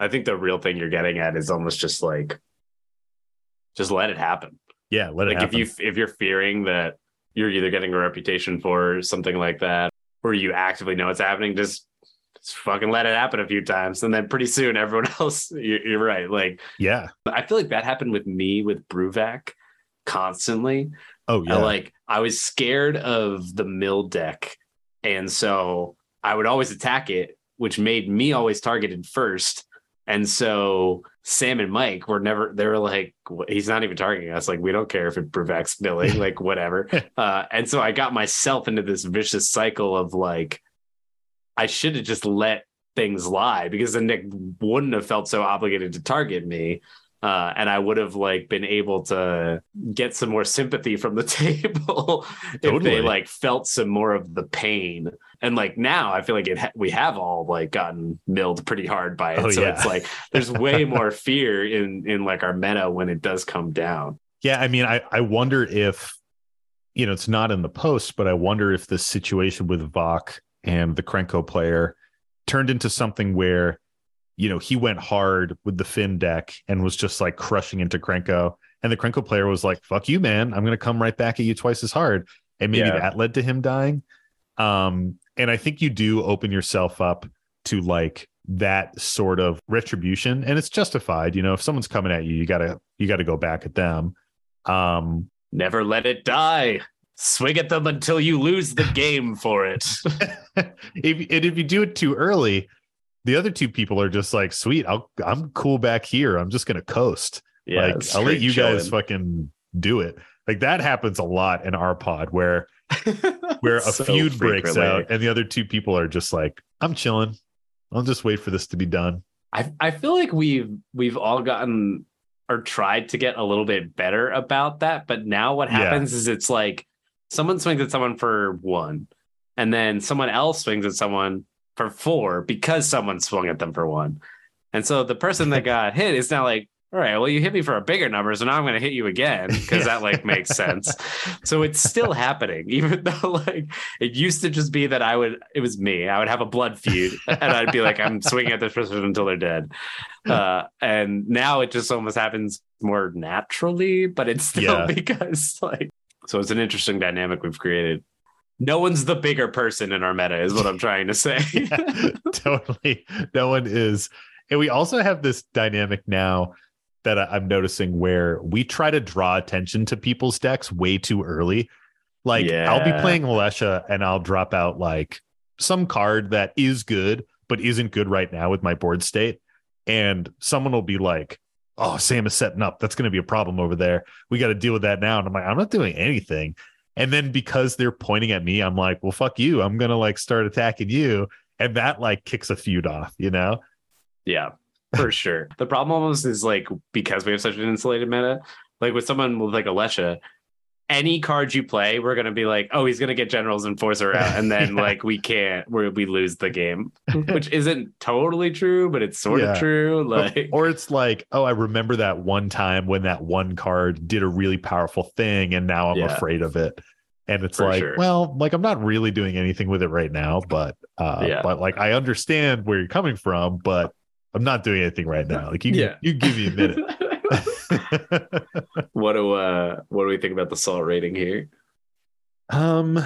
i think the real thing you're getting at is almost just like just let it happen yeah, let it like happen. if you if you're fearing that you're either getting a reputation for something like that or you actively know it's happening just just fucking let it happen a few times and then pretty soon everyone <laughs> else you're, you're right like yeah. i feel like that happened with me with bruvac constantly Oh, I yeah. like I was scared of the mill deck, and so I would always attack it, which made me always targeted first. And so Sam and Mike were never. They were like, he's not even targeting us. Like we don't care if it Bruvac's milling, <laughs> like whatever. <laughs> uh, and so I got myself into this vicious cycle of like, I should have just let things lie because then Nick wouldn't have felt so obligated to target me. Uh, and I would have like been able to get some more sympathy from the <laughs> table if Totally. they like felt some more of the pain. And like now, I feel like it ha- we have all like gotten milled pretty hard by it. Oh, so yeah. it's like there's way <laughs> more fear in in like our meta when it does come down. Yeah, I mean, I I wonder if you know it's not in the post, but I wonder if this situation with Vok and the Krenko player turned into something where you know he went hard with the Fynn deck and was just like crushing into Krenko, and the Krenko player was like, "Fuck you, man! I'm gonna come right back at you twice as hard," and maybe Yeah. that led to him dying. Um, and I think you do open yourself up to like that sort of retribution and it's justified you know if someone's coming at you you gotta you gotta go back at them um Never let it die. Swing at them until you lose the game for it. <laughs> if and if you do it too early the other two people are just like sweet i'll i'm cool back here i'm just gonna coast Yeah, like i'll let you guys fucking do it like that happens a lot in our pod where <laughs> where a So feud breaks frequently. out and the other two people are just like i'm chilling i'll just wait for this to be done I I feel like we've we've all gotten or tried to get a little bit better about that, but now what Yeah. happens is it's like someone swings at someone for one, and then someone else swings at someone for four because someone swung at them for one. And so the person that got hit is now like, all right, well, you hit me for a bigger number, so now I'm going to hit you again <laughs> because that like makes sense. So it's still happening, <laughs> even though like it used to just be that I would, it was me, I would have a blood feud and I'd be like, I'm swinging at this person until they're dead. Uh, and now it just almost happens more naturally, but it's still Yeah. <laughs> because like, so it's an interesting dynamic we've created. No one's the bigger person in our meta, is what I'm trying to say. <laughs> Yeah, totally. No one is. And we also have this dynamic now that I'm noticing where we try to draw attention to people's decks way too early. Like I'll be playing Alesha and I'll drop out like some card that is good, but isn't good right now with my board state. And someone will be like, Oh, Sam is setting up. That's going to be a problem over there. We got to deal with that now. And I'm like, I'm not doing anything. And then because they're pointing at me, I'm like, well, fuck you. I'm going to like start attacking you. And that like kicks a feud off, you know? Yeah, for sure. The problem almost is like because we have such an insulated meta, like with someone with like Alesha, any card you play, we're gonna be like, oh, he's gonna get General's and Enforcer out, and then <laughs> Yeah. like we can't, we we lose the game, <laughs> which isn't totally true, but it's sort Yeah. of true. Like, <laughs> or it's like, oh, I remember that one time when that one card did a really powerful thing, and now I'm Yeah. afraid of it. And it's For like, sure. well, like I'm not really doing anything with it right now, but uh, but like I understand where you're coming from, but I'm not doing anything right now. Like you, you give me a minute. <laughs> what do uh, what do we think about the salt rating here? um,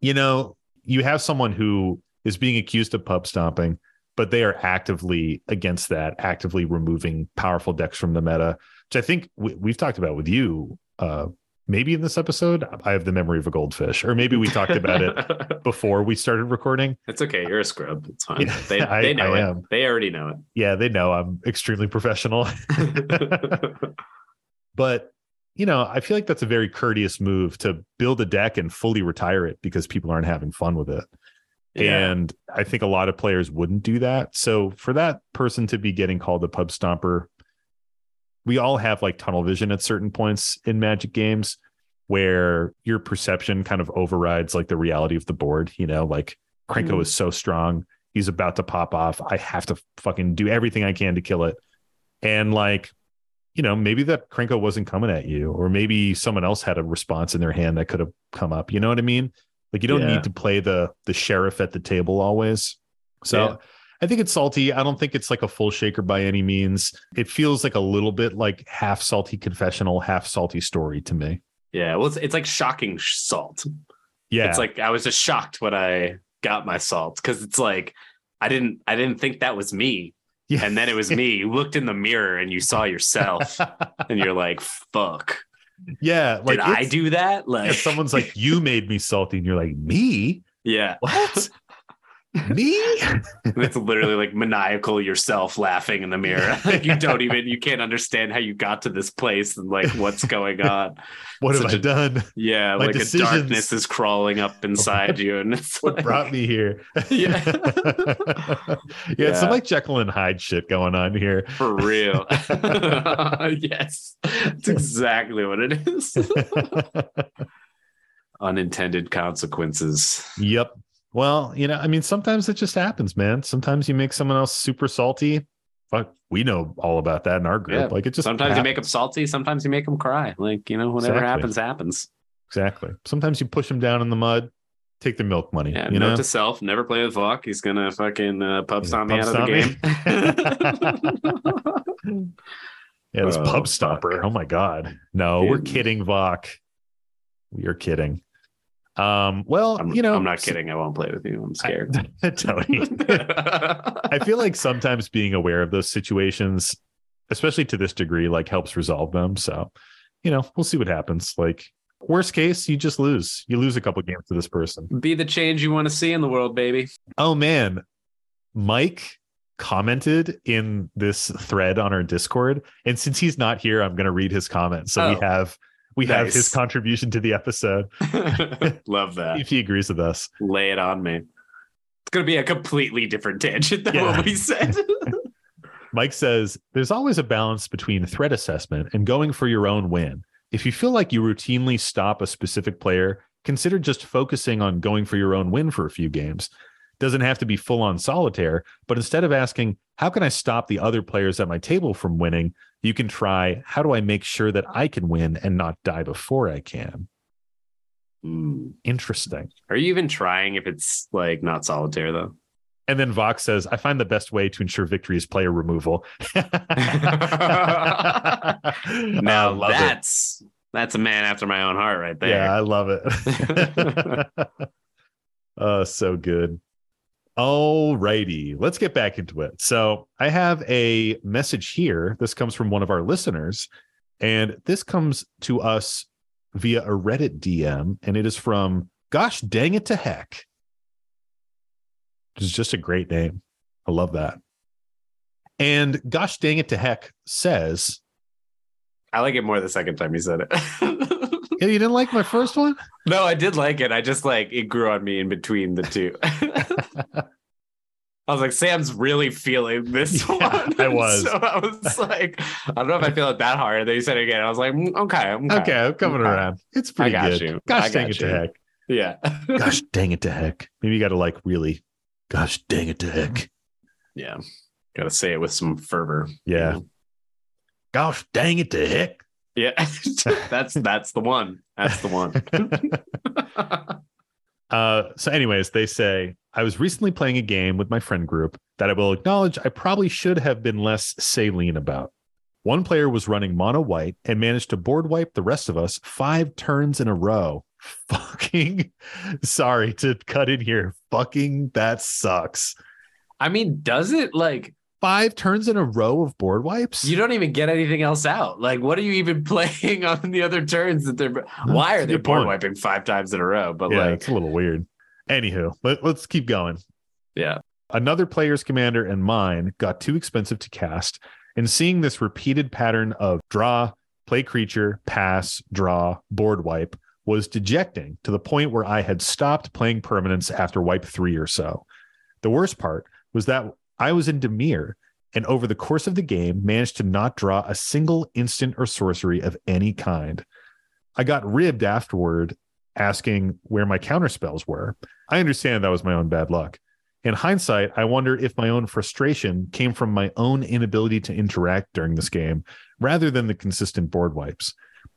you know, you have someone who is being accused of pub stomping, but they are actively against that, actively removing powerful decks from the meta, which I think we, we've talked about with you. Uh, maybe in this episode, I have the memory of a goldfish, or maybe we talked about it <laughs> before we started recording. It's okay. You're a scrub. It's fine. Yeah, they I- they know I it. am. They already know it Yeah, they know I'm extremely professional. <laughs> <laughs> but you know i feel like that's a very courteous move to build a deck and fully retire it because people aren't having fun with it yeah. and i think a lot of players wouldn't do that so for that person to be getting called a pub stomper we all have like tunnel vision at certain points in magic games where your perception kind of overrides like the reality of the board you know like krenko Mhm. is so strong he's about to pop off i have to fucking do everything i can to kill it and like you know, maybe that Krenko wasn't coming at you, or maybe someone else had a response in their hand that could have come up. You know what I mean? Like you don't Yeah. need to play the the sheriff at the table always. So Yeah. I think it's salty. I don't think it's like a full shaker by any means. It feels like a little bit like half salty confessional, half salty story to me. yeah. Well, it's, it's like shocking salt. Yeah. It's like I was just shocked when I got my salt because it's like I didn't I didn't think that was me. yeah. And then it was me. <laughs> You looked in the mirror and you saw yourself <laughs> and you're like, fuck. yeah. Like Did I do that? Like if someone's like, you made me salty, and you're like, me? <laughs> Yeah. What? Me? <laughs> It's literally like maniacal yourself laughing in the mirror. <laughs> like you don't even you can't understand how you got to this place and like what's going on. <laughs> What have Such I a- done? Yeah, My like decisions- a darkness is crawling up inside you, and it's what like, brought me here. Yeah. yeah, it's Yeah. some like Jekyll and Hyde shit going on here. for real. yes, that's exactly what it is. Unintended consequences. yep. Well, you know, I mean, sometimes it just happens, man. Sometimes you make someone else super salty. Fuck, we know all about that in our group. Yeah. Like it just Sometimes you make them salty. Sometimes you make them cry. Like you know, whatever Exactly. happens, happens. exactly. Sometimes you push them down in the mud, take their milk money. Yeah. you note know, to self: never play with Vok. He's gonna fucking uh, pub stomp me out of the game. <laughs> yeah, this <laughs> Oh, pub fuck. Oh my god, no, we're kidding, Vok. We are kidding. Um, well, I'm, you know, I'm not kidding. I won't play with you. I'm scared. <laughs> Tony. <laughs> I feel like sometimes being aware of those situations, especially to this degree, like helps resolve them. So, you know, we'll see what happens. Like, worst case, you just lose. You lose a couple games to this person. Be the change you want to see in the world, baby. Oh man, Mike commented in this thread on our Discord, and since he's not here, I'm going to read his comment. So we Oh, have we have his contribution to the episode <laughs> Love that. if he agrees with us. Lay it on me. It's gonna be a completely different tangent than Yeah. what we said. <laughs> <laughs> Mike says there's always a balance between threat assessment and going for your own win. If you feel like you routinely stop a specific player, consider just focusing on going for your own win for a few games. Doesn't have to be full on solitaire, but instead of asking, how can I stop the other players at my table from winning? You can try, how do I make sure that I can win and not die before I can? Hmm. Interesting. Are you even trying if it's like not solitaire though? And then Vox says, I find the best way to ensure victory is player removal. <laughs> now love it. that's that's a man after my own heart right there. Yeah, I love it. oh, <laughs> <laughs> so good. All righty, let's get back into it. So, I have a message here. This comes from one of our listeners, and this comes to us via a Reddit DM, and it is from Gosh Dang It to Heck. Is just a great name. I love that. And Gosh Dang It to Heck says, I like it more the second time you said it. <laughs> Yeah, you didn't like my first one? no, I did like it. I just like it grew on me in between the two. <laughs> I was like, Sam's really feeling this <laughs> Yeah, one. I <laughs> was. So I was like, I don't know if I feel it that hard. Then you said it again. I was like, mm, okay, okay. Okay, I'm coming Okay. around. It's pretty got good. you. Gosh I dang it to heck. Yeah. Gosh dang it to heck. Maybe you got to like really. Gosh dang it to heck. yeah. Got to say it with some fervor. Yeah. Gosh dang it to heck. Yeah. <laughs> that's that's the one. That's the one. <laughs> Uh, so, anyways, they say I was recently playing a game with my friend group that I will acknowledge I probably should have been less saline about. One player was running mono white and managed to board wipe the rest of us five turns in a row. <laughs> fucking sorry to cut in here. Fucking that sucks. I mean, does it like Five turns in a row of board wipes. you don't even get anything else out? Like, what are you even <laughs> playing on the other turns that they're why are they board point. wiping five times in a row? But yeah, like, it's a little weird. Anywho, let, let's keep going. yeah, Another player's commander and mine got too expensive to cast, and seeing this repeated pattern of draw, play creature, pass, draw, board wipe was dejecting to the point where I had stopped playing permanents after wipe three or so. The worst part was that I was in Dimir and over the course of the game managed to not draw a single instant or sorcery of any kind. I got ribbed afterward asking where my counter spells were. I understand that was my own bad luck. In hindsight, I wonder if my own frustration came from my own inability to interact during this game rather than the consistent board wipes.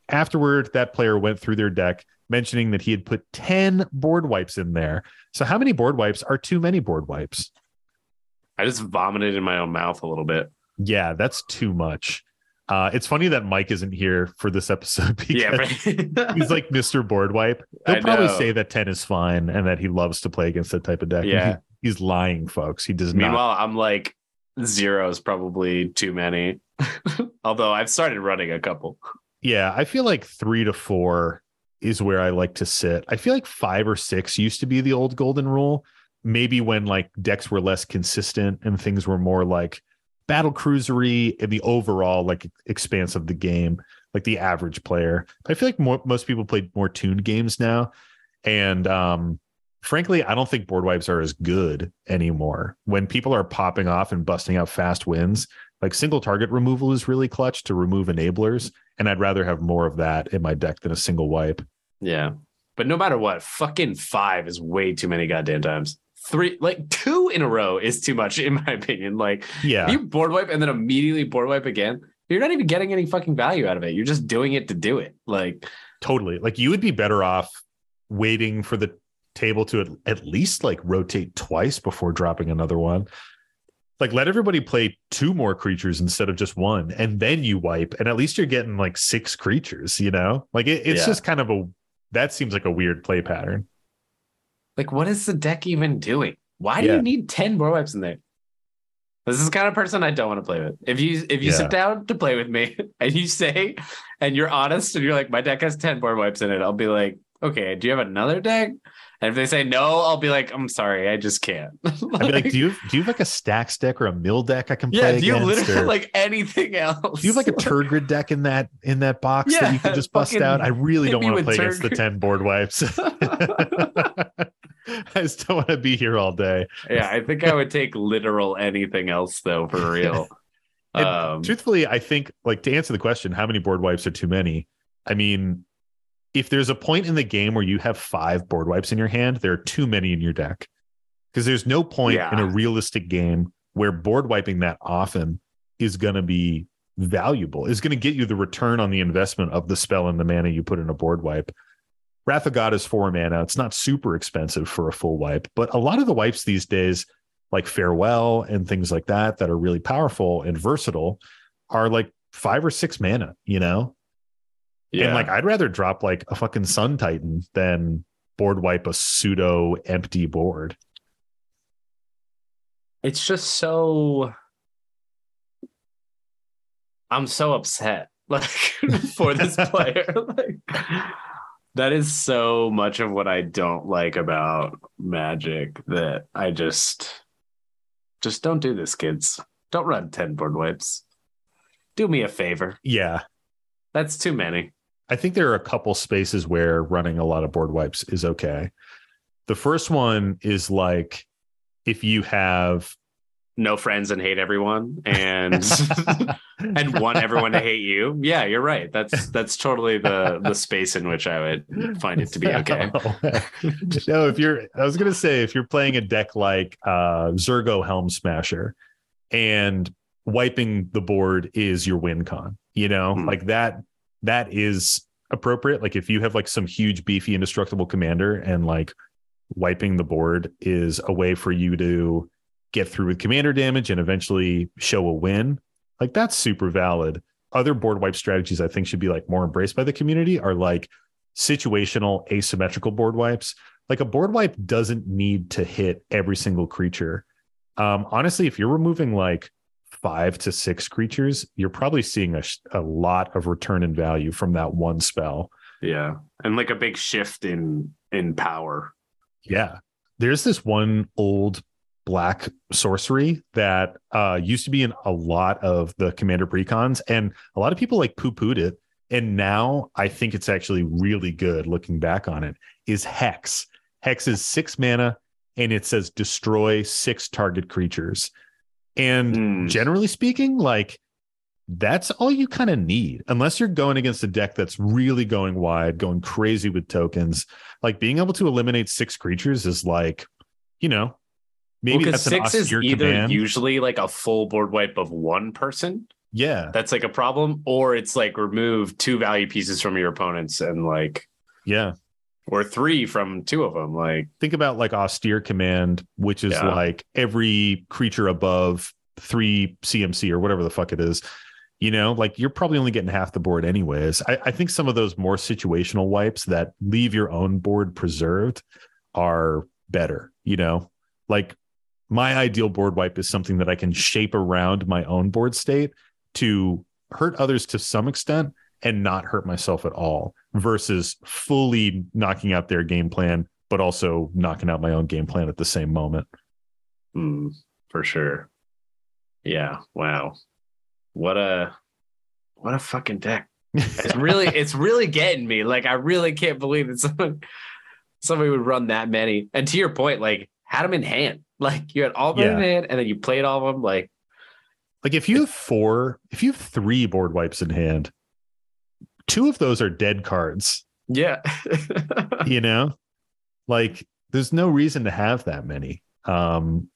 Afterward, that player went through their deck, mentioning that he had put 10 board wipes in there. So, how many board wipes are too many board wipes? I just vomited in my own mouth a little bit. Yeah, that's too much. Uh, it's funny that Mike isn't here for this episode <laughs> because Yeah, right? <laughs> he's like Mr. Board Wipe. He'll I probably know. say that 10 is fine and that he loves to play against that type of deck. Yeah. he- he's lying, folks. He does not. Meanwhile, I'm like zero is probably too many. <laughs> Although I've started running a couple. Yeah, I feel like three to four is where I like to sit. I feel like five or six used to be the old golden rule. Maybe when like decks were less consistent and things were more like battle cruisery and the overall like expanse of the game, like the average player. I feel like more, most people play more tuned games now, and um, frankly, I don't think board wipes are as good anymore. When people are popping off and busting out fast wins, like single target removal is really clutch to remove enablers and I'd rather have more of that in my deck than a single wipe. Yeah. But no matter what, fucking five is way too many goddamn times. Three, like two in a row is too much, in my opinion. Like, Yeah, you board wipe and then immediately board wipe again. You're not even getting any fucking value out of it. You're just doing it to do it. Like, totally. Like you would be better off waiting for the table to at, least like rotate twice before dropping another one. Like let everybody play two more creatures instead of just one, and then you wipe, and at least you're getting like six creatures. You know, like it, it's Yeah. just kind of a that seems like a weird play pattern. Like what is the deck even doing? Why do Yeah. you need 10 board wipes in there? This is the kind of person I don't want to play with. If you if you Yeah. sit down to play with me <laughs> and you say and you're honest and you're like, my deck has 10 board wipes in it, I'll be like, okay, do you have another deck? And if they say no, I'll be like, I'm sorry, I just can't. <laughs> I'd be like, do you do you have like a stax deck or a mill deck I can yeah, play Yeah, do you against? literally or- like anything else? Do you have like a <laughs> turd grid deck in that in that box that you can just bust out? I really don't want to play against the 10 board wipes. <laughs> I still want to be here all day. yeah, I think I would take literal anything else though, for <laughs> real. Um, Truthfully, I think like to answer the question, how many board wipes are too many? I mean, if there's a point in the game where you have five board wipes in your hand, there are too many in your deck. Because there's no point Yeah. in a realistic game where board wiping that often is going to be valuable, is going to get you the return on the investment of the spell and the mana you put in a board wipe. Wrath of God is four mana. It's not super expensive for a full wipe, but a lot of the wipes these days, like Farewell and things like that, that are really powerful and versatile, are like five or six mana, you know? yeah. And like, I'd rather drop like a fucking Sun Titan than board wipe a pseudo empty board. it's just so I'm so upset <laughs> like for this <laughs> player like that is so much of what I don't like about magic that I just just don't do this kids don't run 10 board wipes do me a favor Yeah. that's too many I think there are a couple spaces where running a lot of board wipes is okay. The first one is like if you have no friends and hate everyone and <laughs> and want everyone to hate you. Yeah you're right. That's that's totally the the space in which i would find it to be okay. <laughs> No, if you're, I was gonna say, if you're playing a deck like uh, Zurgo Helmsmasher, and wiping the board is your win con, you know, Hmm. like that, that is appropriate. Like if you have like some huge beefy indestructible commander, and like wiping the board is a way for you to get through with commander damage and eventually show a win, like that's super valid. Other board wipe strategies I think should be like more embraced by the community are like situational asymmetrical board wipes, like a board wipe doesn't need to hit every single creature. Um, honestly, if you're removing like five to six creatures, you're probably seeing a, sh- a lot of return in value from that one spell. Yeah. And like a big shift in in power. Yeah. There's this one old black sorcery that uh, used to be in a lot of the commander precons, and a lot of people like poo pooed it. And now I think it's actually really good looking back on it. Is Hex. Hex is six mana and it says destroy six target creatures. And Mm. generally speaking, like that's all you kind of need, unless you're going against a deck that's really going wide, going crazy with tokens. Like being able to eliminate six creatures is like, you know, maybe Well, that's an six is either command. usually like a full board wipe of one person. yeah, That's like a problem, or it's like remove two value pieces from your opponents and like yeah. or three from two of them. Like Think about like austere command, which is Yeah. like every creature above three CMC or whatever the fuck it is. You know, like you're probably only getting half the board anyways. I, I think some of those more situational wipes that leave your own board preserved are better. You know, like my ideal board wipe is something that I can shape around my own board state to hurt others to some extent and not hurt myself at all versus fully knocking out their game plan, but also knocking out my own game plan at the same moment. hmm, for sure. Yeah. Wow. What a what a fucking deck. It's really <laughs> it's really getting me. Like I really can't believe that someone somebody would run that many. And to your point, like had them in hand. <laughs> Like you had all of them in hand and then you played all of them. Like Like if you have four, if you have three board wipes in hand, two of those are dead cards, yeah. <laughs> you know? Like there's no reason to have that many. Um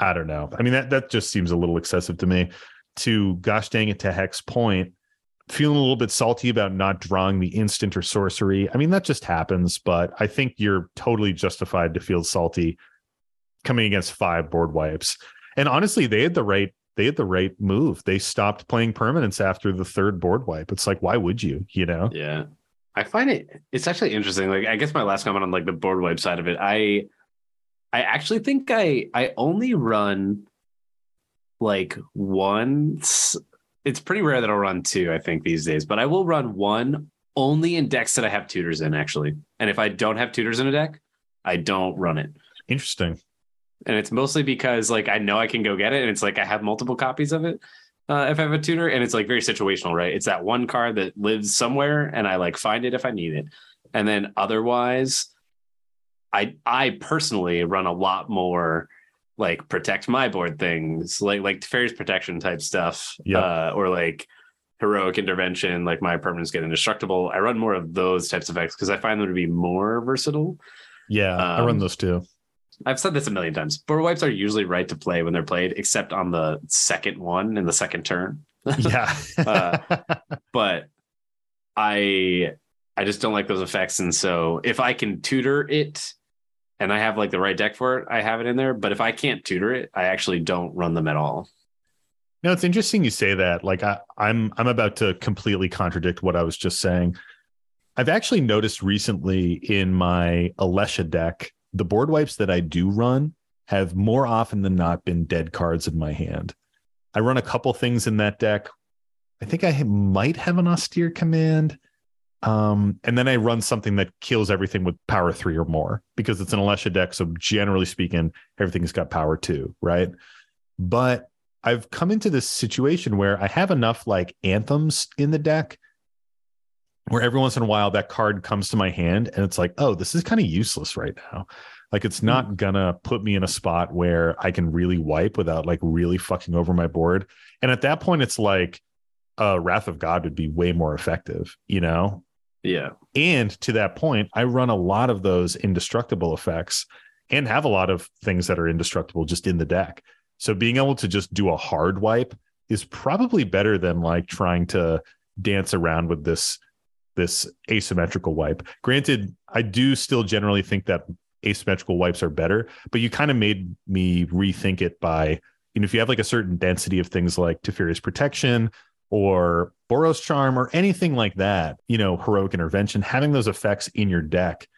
I don't know. I mean that that just seems a little excessive to me. To gosh dang it to Heck's point, feeling a little bit salty about not drawing the instant or sorcery. I mean that just happens, but I think you're totally justified to feel salty coming against five board wipes. And honestly, they had the right they had the right move. They stopped playing permanents after the third board wipe. It's like why would you, you know? Yeah. I find it it's actually interesting. Like I guess my last comment on like the board wipe side of it, I I actually think I I only run like once. It's pretty rare that I'll run two, I think, these days, but I will run one only in decks that I have tutors in, actually. And if I don't have tutors in a deck, I don't run it. Interesting. And it's mostly because like I know I can go get it, and it's like I have multiple copies of it. Uh, if I have a tutor, and it's like very situational, right? It's that one card that lives somewhere, and I like find it if I need it. And then otherwise, I I personally run a lot more like protect my board things, like like Teferi's protection type stuff, Yeah. uh, or like heroic intervention, like my permanents get indestructible. I run more of those types of effects because I find them to be more versatile. Yeah, I run Um, those too. I've said this a million times. Board wipes are usually right to play when they're played, except on the second one in the second turn. <laughs> Yeah. uh, <laughs> But I I just don't like those effects. And so if I can tutor it and I have like the right deck for it, I have it in there. But if I can't tutor it, I actually don't run them at all. No, it's interesting you say that. Like I, I'm I'm about to completely contradict what I was just saying. I've actually noticed recently in my Alesha deck, the board wipes that I do run have more often than not been dead cards in my hand. I run a couple things in that deck. I think I might have an austere command. Um, and then I run something that kills everything with power three or more because it's an Alesha deck. So generally speaking, everything's got power two, right? But I've come into this situation where I have enough like anthems in the deck where every once in a while that card comes to my hand and it's like, oh, this is kind of useless right now. Like it's not gonna put me in a spot where I can really wipe without like really fucking over my board. And at that point, it's like uh Wrath of God would be way more effective, you know? Yeah. And to that point, I run a lot of those indestructible effects and have a lot of things that are indestructible just in the deck. So being able to just do a hard wipe is probably better than like trying to dance around with this this asymmetrical wipe. Granted, I do still generally think that asymmetrical wipes are better, but you kind of made me rethink it by, you know, if you have like a certain density of things like Teferi's protection, or Boros Charm or anything like that, you know, heroic intervention, having those effects in your deck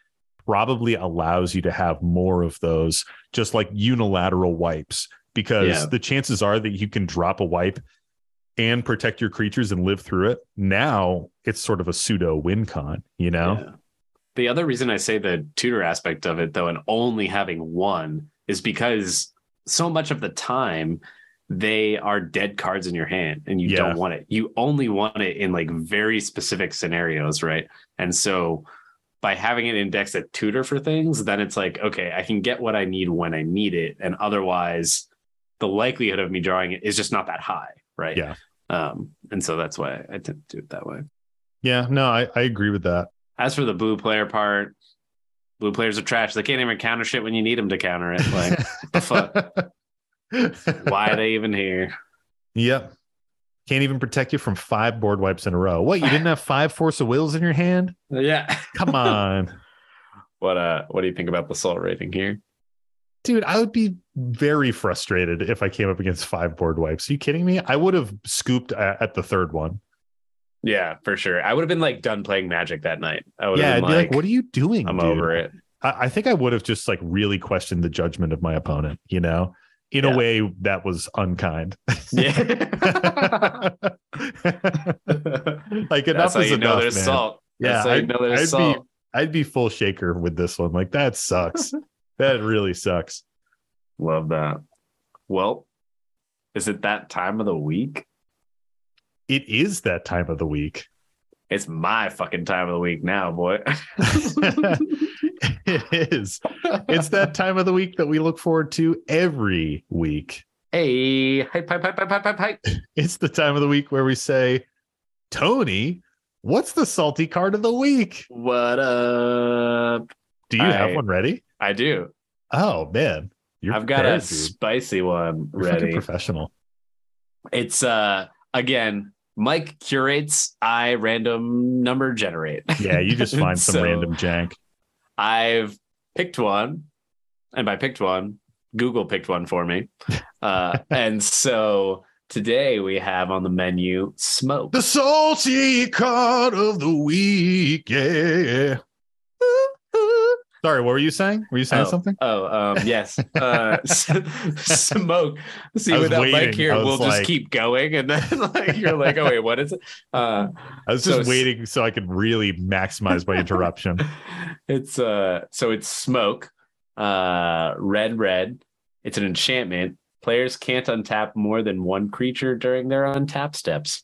probably allows you to have more of those just like unilateral wipes because Yeah. the chances are that you can drop a wipe and protect your creatures and live through it. Now it's sort of a pseudo win con, you know? Yeah. The other reason I say the tutor aspect of it, though, and only having one is because so much of the time they are dead cards in your hand and you Yeah. don't want it. You only want it in like very specific scenarios, right? And so by having it indexed at tutor for things, then it's like, okay, I can get what I need when I need it. And otherwise, the likelihood of me drawing it is just not that high, right? Yeah. Um, and so that's why I tend to do it that way. Yeah, no, I, I agree with that. As for the blue player part, blue players are trash. They can't even counter shit when you need them to counter it. Like, the fuck? <laughs> why are they even here? Yep. Can't even protect you from five board wipes in a row. What? You didn't have five Force of Wills in your hand? <laughs> Yeah. Come on. <laughs> What uh what do you think about the salt rating here? Dude, I would be very frustrated if I came up against five board wipes. Are you kidding me? I would have scooped at, at the third one. Yeah, for sure. I would have been like done playing magic that night. I would Yeah, have I'd been be like, like, what are you doing? I'm dude?" over it. I, I think I would have just like really questioned the judgment of my opponent, you know, in Yeah. a way that was unkind. Yeah. <laughs> <laughs> like That's enough is you enough, there's man. salt. Yeah, That's how I'd- know there's I'd be- I'd be full shaker with this one. Like that sucks. <laughs> that really sucks. Love that. Well, is it that time of the week? It is that time of the week. It's my fucking time of the week now, boy. <laughs> it is. It's that time of the week that we look forward to every week. hey, hype, hype, hype, hype, hype, hype, hype. <laughs> It's the time of the week where we say, Tony, what's the salty card of the week? What up? Do you have one ready? I do. Oh man, you're I've got a dude. spicy one You're ready. professional. It's uh again, Mike curates, I random number generate. Yeah, you just <laughs> find some So- random jank. I've picked one, and by picked one, Google picked one for me. <laughs> Uh, and so today we have on the menu smoke. The salty card of the week. Yeah. Sorry, what were you saying? Were you saying Oh, something? Oh, um, yes. Uh, <laughs> smoke. See, without waiting. Mike here, we'll like- just keep going, and then <laughs> like you're like, oh wait, what is it? Uh, I was so just waiting so I could really maximize my interruption. <laughs> it's uh, so it's smoke. Uh, red, red. It's an enchantment. Players can't untap more than one creature during their untap steps.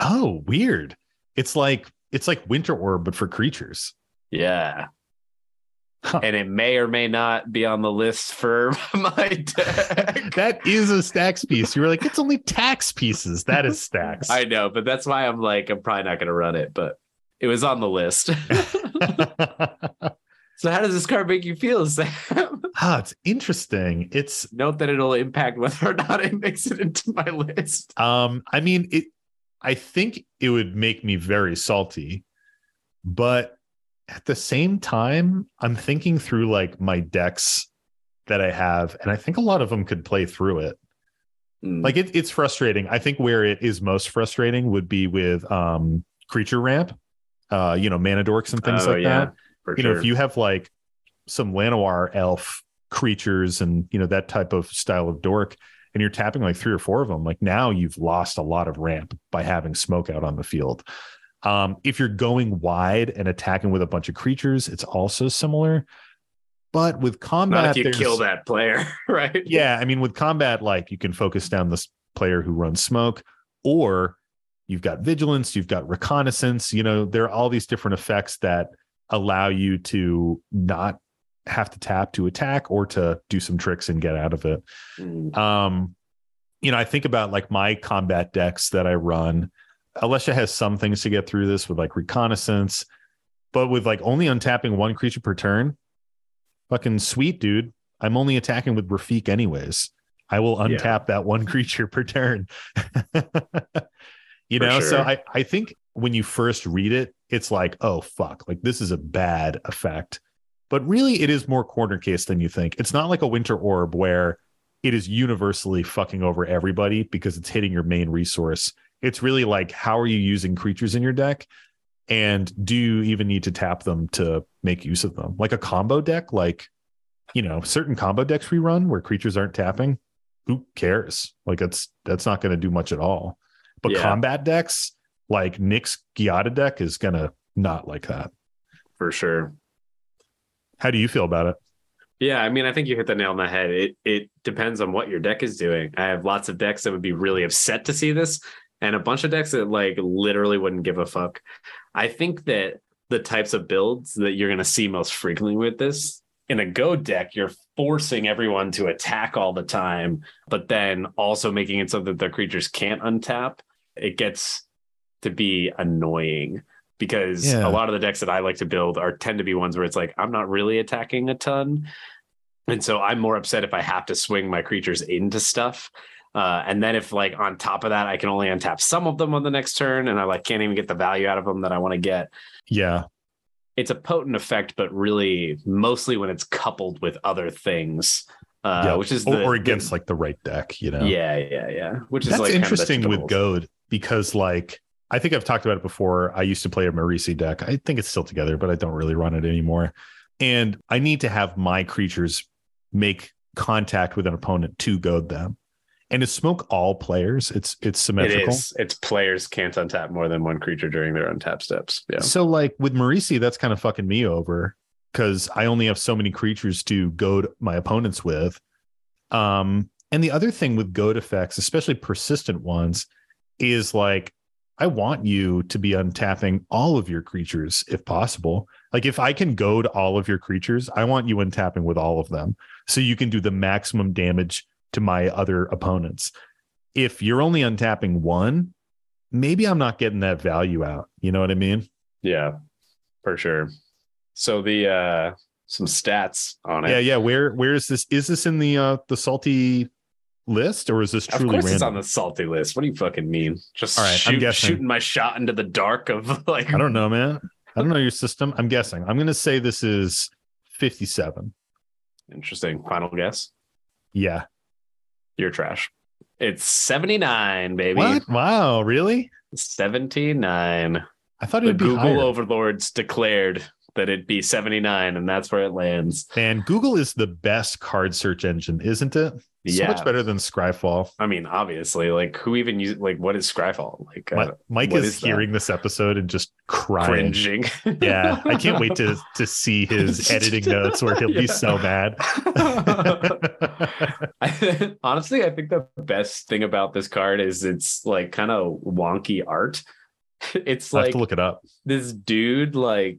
Oh, weird. It's like it's like Winter Orb, but for creatures. Yeah. Huh. And it may or may not be on the list for <laughs> my deck. <laughs> That is a stax piece. You were like, it's only tax pieces. That is stax. I know, but that's why I'm like, I'm probably not going to run it, but it was on the list. <laughs> so, how does this card make you feel, Sam? ah, it's interesting. It's Note that it'll impact whether or not it makes it into my list. um, I mean, it I think it would make me very salty, but at the same time, I'm thinking through like my decks that I have, and I think a lot of them could play through it. Mm, like it, it's frustrating. I think where it is most frustrating would be with um creature ramp uh you know mana dorks and things Oh, like yeah, that. you know if you have like some Llanowar elf creatures and you know that type of style of dork and you're tapping like three or four of them like now you've lost a lot of ramp by having smoke out on the field um if you're going wide and attacking with a bunch of creatures it's also similar but with combat not if you kill that player, <laughs> right? yeah, I mean, with combat, like you can focus down this player who runs smoke, or you've got vigilance, you've got reconnaissance. You know, there are all these different effects that allow you to not have to tap to attack or to do some tricks and get out of it. Mm, Um, you know, I think about like my combat decks that I run. Alesha has some things to get through this with like reconnaissance, but with like only untapping one creature per turn, fucking sweet, dude. I'm only attacking with Rafiq anyways. I will Yeah. untap that one <laughs> creature per turn. <laughs> you For know, so. I, I think when you first read it, it's like, oh fuck, like this is a bad effect. But really it is more corner case than you think. It's not like a winter orb where it is universally fucking over everybody because it's hitting your main resource It's really like how are you using creatures in your deck, and do you even need to tap them to make use of them? Like a combo deck, like you know, certain combo decks we run where creatures aren't tapping. Who cares? Like that's that's not going to do much at all. But Yeah. combat decks, like Nick's Giada deck, is gonna not like that. for sure. How do you feel about it? Yeah, I mean, I think you hit the nail on the head. It it depends on what your deck is doing. I have lots of decks that would be really upset to see this, and a bunch of decks that like literally wouldn't give a fuck. I think that the types of builds that you're going to see most frequently with this in a goad deck, you're forcing everyone to attack all the time, but then also making it so that their creatures can't untap. It gets to be annoying because Yeah. a lot of the decks that I like to build are tend to be ones where it's like I'm not really attacking a ton. And so I'm more upset if I have to swing my creatures into stuff. Uh, and then if like on top of that, I can only untap some of them on the next turn and I like can't even get the value out of them that I want to get. Yeah, It's a potent effect, but really mostly when it's coupled with other things. Uh, yeah. which is or, the, or against like the right deck, you know. yeah, yeah, yeah. Which is That's like kind of interesting with Goad because like I think I've talked about it before. I used to play a Marisi deck. I think it's still together, but I don't really run it anymore. And I need to have my creatures make contact with an opponent to goad them. And to smoke all players, it's it's It symmetrical. is. It's players can't untap more than one creature during their untap steps. Yeah. So like with Marisi, that's kind of fucking me over because I only have so many creatures to goad my opponents with. Um, and the other thing with goad effects, especially persistent ones, is like I want you to be untapping all of your creatures if possible. Like if I can goad all of your creatures, I want you untapping with all of them so you can do the maximum damage to my other opponents. If you're only untapping one, maybe I'm not getting that value out. You know what I mean? Yeah, for sure. So the uh some stats on it. Yeah, yeah. Where where is this? Is this in the uh the salty list or is this Of truly course, random? it's on the salty list. What do you fucking mean? Just All right, I'm guessing. shooting my shot into the dark of <laughs> like. I don't know, man. I don't know your system. I'm guessing. I'm gonna say this is 57. Interesting. Final guess. Yeah. You're trash. It's seventy nine, baby. What? Wow, really? Seventy nine. I thought it'd be Google higher. overlords declared that it'd be seventy nine, and that's where it lands. And Google is the best card search engine, isn't it? So Yeah. much better than Scryfall. I mean, obviously, like who even use like what is Scryfall? Like uh, Mike is, is hearing this episode and just crying. cringing. <laughs> Yeah, I can't wait to to see <laughs> his editing notes where he'll be <laughs> so mad. <laughs> I, honestly, I think the best thing about this card is it's like kind of wonky art. <laughs> It's I have like to look it up. this dude, like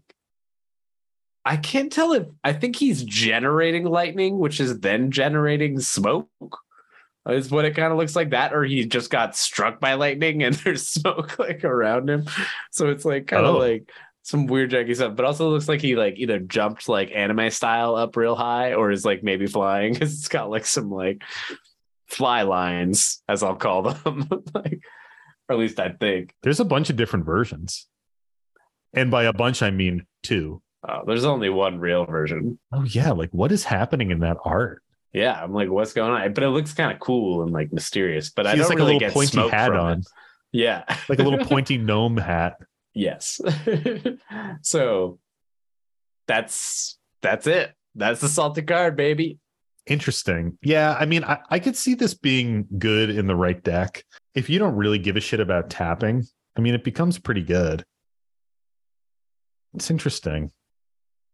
I can't tell if I think he's generating lightning, which is then generating smoke. Is what it kind of looks like that, or he just got struck by lightning and <laughs> there's smoke like around him. So it's like kind of Oh. like some weird janky stuff, but also looks like he like either jumped like anime style up real high or is like maybe flying because it's got like some like fly lines, as I'll call them. <laughs> like, or at least I think. There's a bunch of different versions. And by a bunch, I mean two. Oh, there's only one real version. Oh, yeah. Like, what is happening in that art? Yeah, I'm like, what's going on? But it looks kind of cool and like mysterious. But I He has don't like a little get pointy smoke hat from on, it. Yeah, like a little <laughs> pointy gnome hat. Yes. <laughs> so that's that's it. That's the salted card, baby. Interesting. Yeah. I mean, I, I could see this being good in the right deck. If you don't really give a shit about tapping, I mean, it becomes pretty good. It's interesting.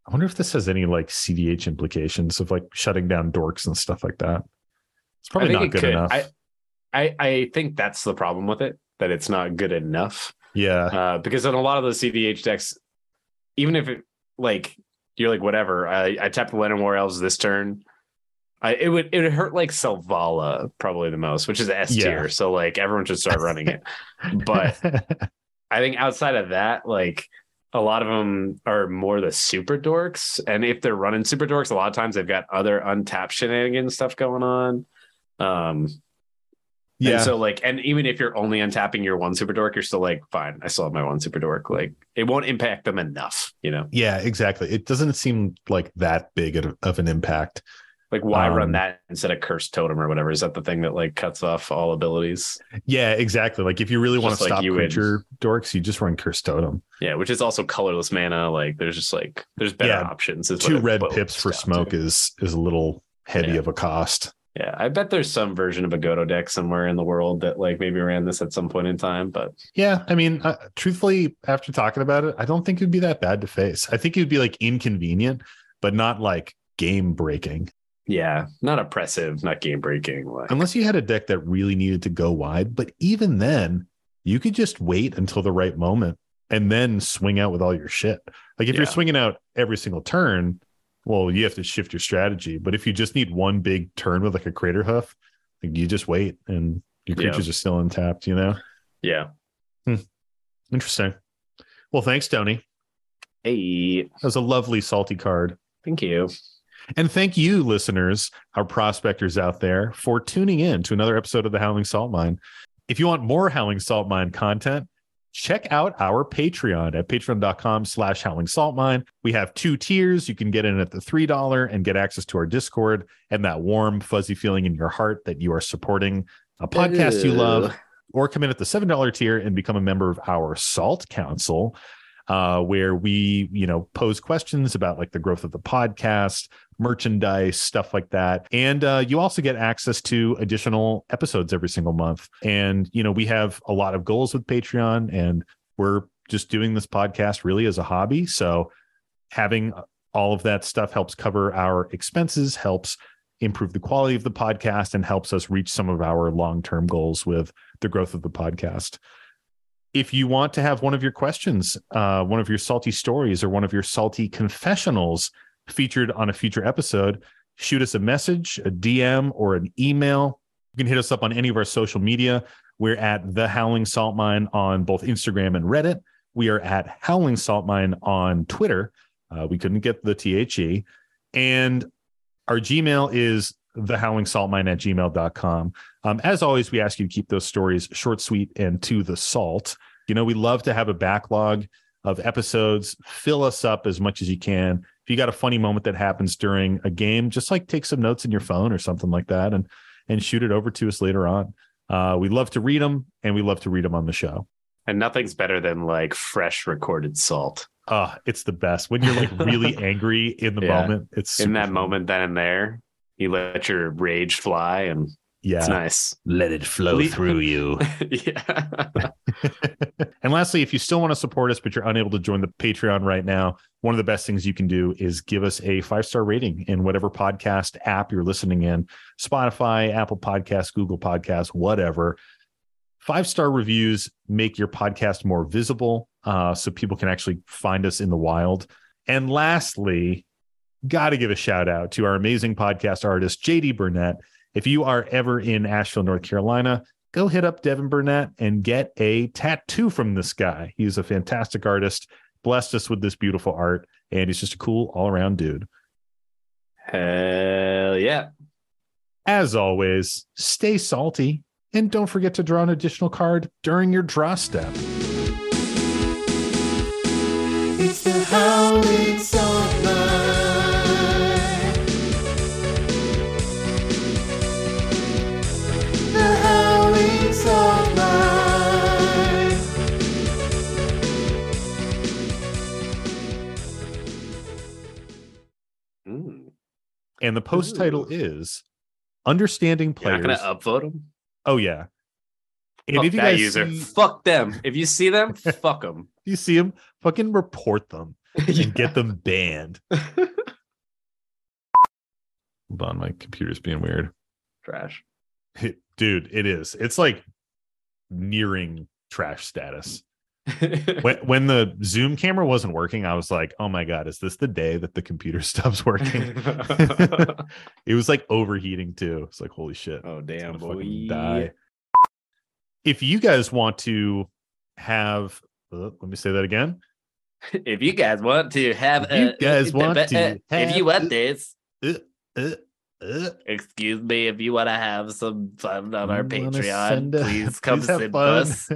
I wonder if this has any like CDH implications of like shutting down dorks and stuff like that. It's probably not good could. enough. I, I I think that's the problem with it. That it's not good enough. Yeah. Uh, because in a lot of those CDH decks, even if it like you're like whatever, I, I tapped the Llanowar Elves this turn. I it would it would hurt like Selvala probably the most, which is S Yeah. tier. So like everyone should start running it. But <laughs> I think outside of that, like a lot of them are more the super dorks. And if they're running super dorks, a lot of times they've got other untapped shenanigans stuff going on. Um yeah. and so like, and even if you're only untapping your one super dork, you're still like, fine, I still have my one super dork. Like it won't impact them enough, you know? Yeah, exactly. It doesn't seem like that big of of an impact. Like, why Um, run that instead of cursed totem or whatever? Is that the thing that like cuts off all abilities? Yeah, exactly. Like if you really want to like stop would- creature dorks, you just run Cursed Totem. Yeah, which is also colorless mana. Like, there's just like there's better Yeah, options. Two red pips for down to. smoke is is a little heavy Yeah. of a cost. Yeah, I bet there's some version of a Godo deck somewhere in the world that like maybe ran this at some point in time. But Yeah, I mean, uh, truthfully, after talking about it, I don't think it'd be that bad to face. I think it'd be like inconvenient, but not like game breaking. yeah, not oppressive, not game breaking. Like, Unless you had a deck that really needed to go wide, but even then, you could just wait until the right moment and then swing out with all your shit. Like if you're swinging out every single turn, well, you have to shift your strategy. But if you just need one big turn with like a Craterhoof, like you just wait and your Yeah. creatures are still untapped, you know? yeah. Hmm. Interesting. Well, thanks, Tony. Hey, That was a lovely salty card. thank you. And thank you, listeners, our prospectors out there, for tuning in to another episode of the Howling Salt Mine. If you want more Howling Salt Mine content, check out our Patreon at patreon.com slash howling salt mine. We have two tiers. You can get in at the $3 and get access to our Discord and that warm, fuzzy feeling in your heart that you are supporting a podcast you love or come in at the $7 tier and become a member of our salt council uh, where we you know pose questions about like the growth of the podcast merchandise stuff like that. And uh, you also get access to additional episodes every single month. And you know we have a lot of goals with patreon and we're just doing this podcast really as a hobby. So having all of that stuff helps cover our expenses helps improve the quality of the podcast and helps us reach some of our long-term goals with the growth of the podcast. If you want to have one of your questions, uh, one of your salty stories, or one of your salty confessionals featured on a future episode, shoot us a message, a DM, or an email. You can hit us up on any of our social media. We're at the Howling Salt Mine on both Instagram and Reddit. We are at Howling Salt Mine on Twitter. Uh, we couldn't get the THE. And our Gmail is the howling salt mine at gmail.com. Um, as always, we ask you to keep those stories short, sweet, and to the salt. You know, we love to have a backlog of episodes. Fill us up as much as you can. If you got a funny moment that happens during a game, just like take some notes in your phone or something like that and and shoot it over to us later on. Uh, we love to read them and we love to read them on the show. And nothing's better than like fresh recorded salt. Uh, it's the best when you're like really <laughs> angry in the Yeah. moment. It's in that fun. moment, then and there, you let your rage fly, and Yeah. it's nice. Let it flow Le- through <laughs> you. yeah. <laughs> and lastly, if you still want to support us, but you're unable to join the Patreon right now, one of the best things you can do is give us a five star rating in whatever podcast app you're listening in Spotify, Apple Podcasts, Google Podcasts, whatever. Five star reviews make your podcast more visible uh, so people can actually find us in the wild. And lastly, got to give a shout out to our amazing podcast artist, JD Burnett. If you are ever in Asheville, North Carolina, go hit up Devin Burnett and get a tattoo from this guy. He's a fantastic artist, blessed us with this beautiful art, and he's just a cool all around dude. Hell yeah. As always, stay salty and don't forget to draw an additional card during your draw step. It's the Howling Salt And the post title is Understanding You're Players. not gonna upvote them. oh, yeah. And Fuck if you that guys user. see, Fuck them. If you see them, <laughs> fuck them. you see them, fucking report them <laughs> and get them banned. <laughs> Hold on, my computer's being weird. trash. Dude, it is. It's like nearing trash status. When <laughs> when the Zoom camera wasn't working, I was like, "Oh my god, is this the day that the computer <laughs> stops working?" <laughs> it was like overheating too. It's like, holy shit, oh damn, boy. die. If you guys want to have, uh, let me say that again. If you guys want to have, If you guys uh, want uh, to if you want this, excuse me, if you want to have some fun on our Patreon, please come simp fun. us,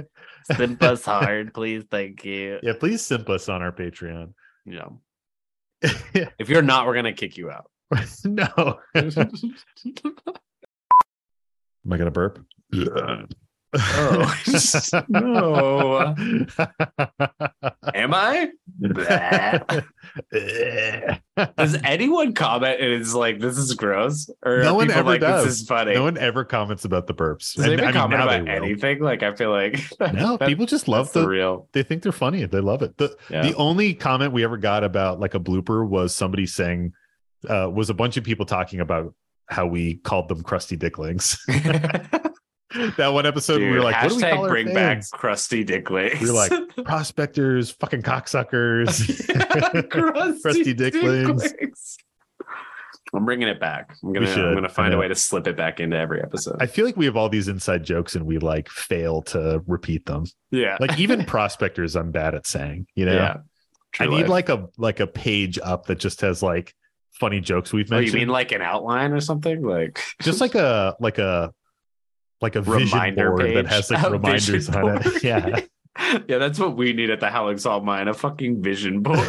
simp us hard, please, thank you. yeah, please simp us on our Patreon. Yeah. <laughs> if you're not, we're gonna kick you out. <laughs> no. <laughs> Am I gonna burp? Oh, <laughs> no. Am I? <laughs> Does anyone comment and it's like this is gross? Or No one ever like does. this is funny? no one ever comments about the burps. Does And, I mean, comment about anything? Like I feel like <laughs> No, that- people just love the the. real. They think they're funny. They love it. The Yeah. the only comment we ever got about like a blooper was somebody saying uh, was a bunch of people talking about how we called them crusty dicklings. That one episode we were Dude, like, what do we hashtag call bring back crusty dicklings. We are like <laughs> prospectors, fucking cocksuckers. <laughs> <laughs> crusty, Crusty dicklings. I'm bringing it back. I'm gonna. I'm gonna find a way to slip it back into every episode. I feel like we have all these inside jokes and we like fail to repeat them. yeah, Like even prospectors, I'm bad at saying. You know, yeah. I need life. like a like a page up that just has like funny jokes we've made. Oh, you mean like an outline or something? Like just like a like a like a vision Reminder board that has like <laughs> A reminders on it. Yeah. <laughs> yeah, that's what we need at the Howling Salt Mine, a fucking vision board. <laughs>